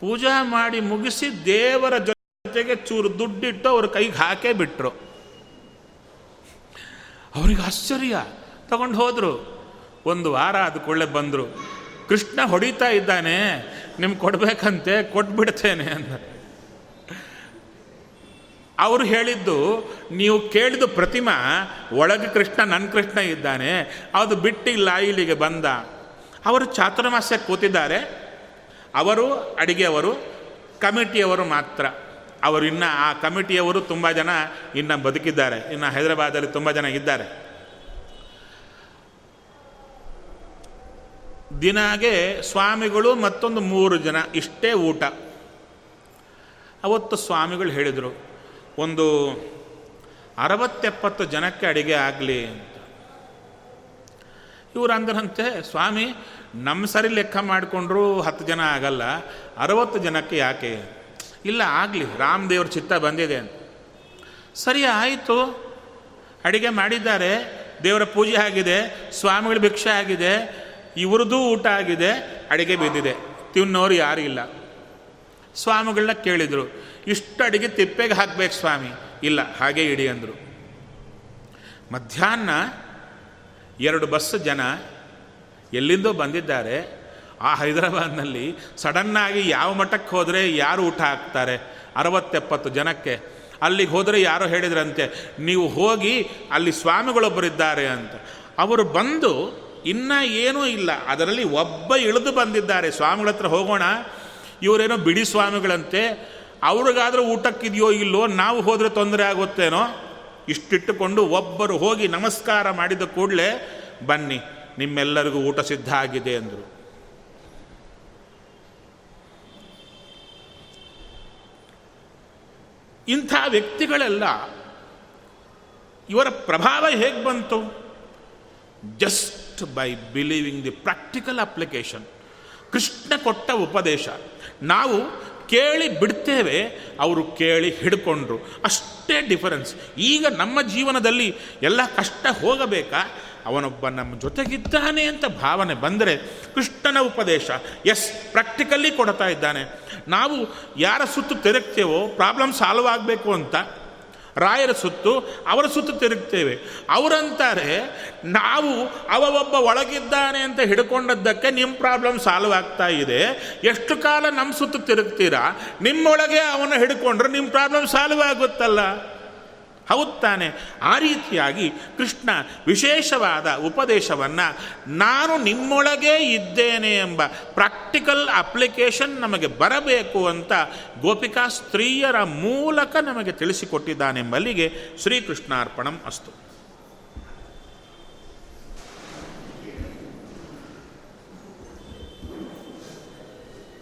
ಪೂಜಾ ಮಾಡಿ ಮುಗಿಸಿ ದೇವರ ಜೊತೆಗೆ ಚೂರು ದುಡ್ಡಿಟ್ಟು ಅವ್ರ ಕೈಗೆ ಹಾಕೇ ಬಿಟ್ರು. ಅವ್ರಿಗೆ ಆಶ್ಚರ್ಯ. ತಗೊಂಡು ಹೋದರು. ಒಂದು ವಾರ ಆದ ಬಂದರು. ಕೃಷ್ಣ ಹೊಡಿತಾ ಇದ್ದಾನೆ. ನಿಮ್ಗೆ ಕೊಡ್ಬೇಕಂತೆ ಕೊಟ್ಬಿಡ್ತೇನೆ ಅಂತ ಅವರು ಹೇಳಿದ್ದು, ನೀವು ಕೇಳಿದ ಪ್ರತಿಮಾ ಒಳಗೆ ಕೃಷ್ಣ ನನ್ನ ಕೃಷ್ಣ ಇದ್ದಾನೆ. ಅದು ಬಿಟ್ಟಿಲ್ಲ, ಇಲ್ಲಿಗೆ ಬಂದ. ಅವರು ಚಾತುರ್ಮಾಸ್ಯ ಕೂತಿದ್ದಾರೆ. ಅವರು, ಅಡಿಗೆಯವರು, ಕಮಿಟಿಯವರು ಮಾತ್ರ. ಅವರು ಇನ್ನು ಆ ಕಮಿಟಿಯವರು ತುಂಬ ಜನ ಇನ್ನು ಬದುಕಿದ್ದಾರೆ. ಇನ್ನು ಹೈದರಾಬಾದಲ್ಲಿ ತುಂಬ ಜನ ಇದ್ದಾರೆ. ದಿನಾಗೆ ಸ್ವಾಮಿಗಳು ಮತ್ತೊಂದು ಮೂರು ಜನ, ಇಷ್ಟೇ ಊಟ. ಅವತ್ತು ಸ್ವಾಮಿಗಳು ಹೇಳಿದರು, ಒಂದು ಅರವತ್ತೆಪ್ಪತ್ತು ಜನಕ್ಕೆ ಅಡಿಗೆ ಆಗಲಿ ಅಂತ. ಇವರು ಅಂದ್ರಂತೆ, ಸ್ವಾಮಿ ನಮ್ಮ ಸರಿ ಲೆಕ್ಕ ಮಾಡಿಕೊಂಡ್ರು ಹತ್ತು ಜನ ಆಗಲ್ಲ, ಅರವತ್ತು ಜನಕ್ಕೆ ಯಾಕೆ? ಇಲ್ಲ, ಆಗಲಿ, ರಾಮದೇವ್ರ ಚಿತ್ತ ಬಂದಿದೆ ಅಂತ. ಸರಿ, ಆಯಿತು. ಅಡಿಗೆ ಮಾಡಿದ್ದಾರೆ, ದೇವರ ಪೂಜೆ ಆಗಿದೆ, ಸ್ವಾಮಿಗಳ ಭಿಕ್ಷೆ ಆಗಿದೆ ಇವ್ರದ್ದು ಊಟ ಆಗಿದೆ, ಅಡಿಗೆ ಬಿದ್ದಿದೆ. ತಿನ್ನೋರು ಯಾರೂ ಇಲ್ಲ. ಸ್ವಾಮಿಗಳನ್ನ ಕೇಳಿದರು, ಇಷ್ಟು ಅಡಿಗೆ ತಿಪ್ಪೆಗೆ ಹಾಕ್ಬೇಕು ಸ್ವಾಮಿ. ಇಲ್ಲ, ಹಾಗೆ ಇಡಿ ಅಂದರು. ಮಧ್ಯಾಹ್ನ ಎರಡು ಬಸ್ ಜನ ಎಲ್ಲಿಂದೋ ಬಂದಿದ್ದಾರೆ. ಆ ಹೈದರಾಬಾದ್ನಲ್ಲಿ ಸಡನ್ನಾಗಿ ಯಾವ ಮಠಕ್ಕೆ ಹೋದರೆ ಯಾರು ಊಟ ಹಾಕ್ತಾರೆ? ಅರವತ್ತೆಪ್ಪತ್ತು ಜನಕ್ಕೆ. ಅಲ್ಲಿಗೆ ಹೋದರೆ ಯಾರೋ ಹೇಳಿದ್ರಂತೆ, ನೀವು ಹೋಗಿ ಅಲ್ಲಿ ಸ್ವಾಮಿಗಳೊಬ್ಬರಿದ್ದಾರೆ ಅಂತ. ಅವರು ಬಂದು ಇನ್ನೂ ಏನೂ ಇಲ್ಲ. ಅದರಲ್ಲಿ ಒಬ್ಬ ಇಳಿದು ಬಂದಿದ್ದಾರೆ. ಸ್ವಾಮಿಗಳ ಹತ್ರ ಹೋಗೋಣ. ಇವರೇನೋ ಬಿಡಿ ಸ್ವಾಮಿಗಳಂತೆ. ಅವ್ರಿಗಾದರೂ ಊಟಕ್ಕಿದೆಯೋ ಇಲ್ಲೋ, ನಾವು ಹೋದರೆ ತೊಂದರೆ ಆಗುತ್ತೇನೋ? ಇಷ್ಟಿಟ್ಟುಕೊಂಡು ಒಬ್ಬರು ಹೋಗಿ ನಮಸ್ಕಾರ ಮಾಡಿದ ಕೂಡಲೇ, ಬನ್ನಿ, ನಿಮ್ಮೆಲ್ಲರಿಗೂ ಊಟ ಸಿದ್ಧ ಆಗಿದೆ ಅಂದರು. ಇಂಥ ವ್ಯಕ್ತಿಗಳೆಲ್ಲ, ಇವರ ಪ್ರಭಾವ ಹೇಗೆ ಬಂತು? Just by believing the practical application Krishna ಕೊಟ್ಟ ಉಪದೇಶ. ನಾವು ಕೇಳಿ ಬಿಡ್ತೇವೆ, ಅವರು ಕೇಳಿ ಹಿಡ್ಕೊಂಡ್ರು. ಅಷ್ಟೇ ಡಿಫರೆನ್ಸ್ ಈಗ ನಮ್ಮ ಜೀವನದಲ್ಲಿ ಎಲ್ಲ ಕಷ್ಟ ಹೋಗಬೇಕಾ? ಅವನೊಬ್ಬ ನಮ್ಮ ಜೊತೆಗಿದ್ದಾನೆ ಅಂತ ಭಾವನೆ ಬಂದರೆ ಕೃಷ್ಣನ ಉಪದೇಶ ಎಸ್ ಪ್ರಾಕ್ಟಿಕಲಿ ಕೊಡ್ತಾ ಇದ್ದಾನೆ. ನಾವು ಯಾರ ಸುತ್ತು ತೆರಗ್ತೇವೋ ಪ್ರಾಬ್ಲಮ್ ಸಾಲ್ವ್ ಆಗಬೇಕು ಅಂತ ರಾಯರ ಸುತ್ತು, ಅವರ ಸುತ್ತು ತಿರುಗ್ತೇವೆ. ಅವರಂತಾರೆ, ನಾವು ಅವ ಒಬ್ಬ ಒಳಗಿದ್ದಾನೆ ಅಂತ ಹಿಡ್ಕೊಂಡದ್ದಕ್ಕೆ ನಿಮ್ಮ ಪ್ರಾಬ್ಲಮ್ ಸಾಲ್ವ್ ಆಗ್ತಾ ಇದೆ. ಎಷ್ಟು ಕಾಲ ನಮ್ಮ ಸುತ್ತು ತಿರುಗ್ತೀರಾ? ನಿಮ್ಮೊಳಗೆ ಅವನ ಹಿಡ್ಕೊಂಡ್ರೆ ನಿಮ್ಮ ಪ್ರಾಬ್ಲಮ್ ಸಾಲ್ವ್ ಆಗುತ್ತಲ್ಲ. ಹೌದು ತಾನೆ ಆ ರೀತಿಯಾಗಿ ಕೃಷ್ಣ ವಿಶೇಷವಾದ ಉಪದೇಶವನ್ನು ನಾನು ನಿಮ್ಮೊಳಗೇ ಇದ್ದೇನೆ ಎಂಬ ಪ್ರಾಕ್ಟಿಕಲ್ ಅಪ್ಲಿಕೇಶನ್ ನಮಗೆ ಬರಬೇಕು ಅಂತ ಗೋಪಿಕಾ ಸ್ತ್ರೀಯರ ಮೂಲಕ ನಮಗೆ ತಿಳಿಸಿಕೊಟ್ಟಿದ್ದಾನೆಂಬಲ್ಲಿಗೆ ಶ್ರೀಕೃಷ್ಣಾರ್ಪಣಂ ಅಸ್ತು.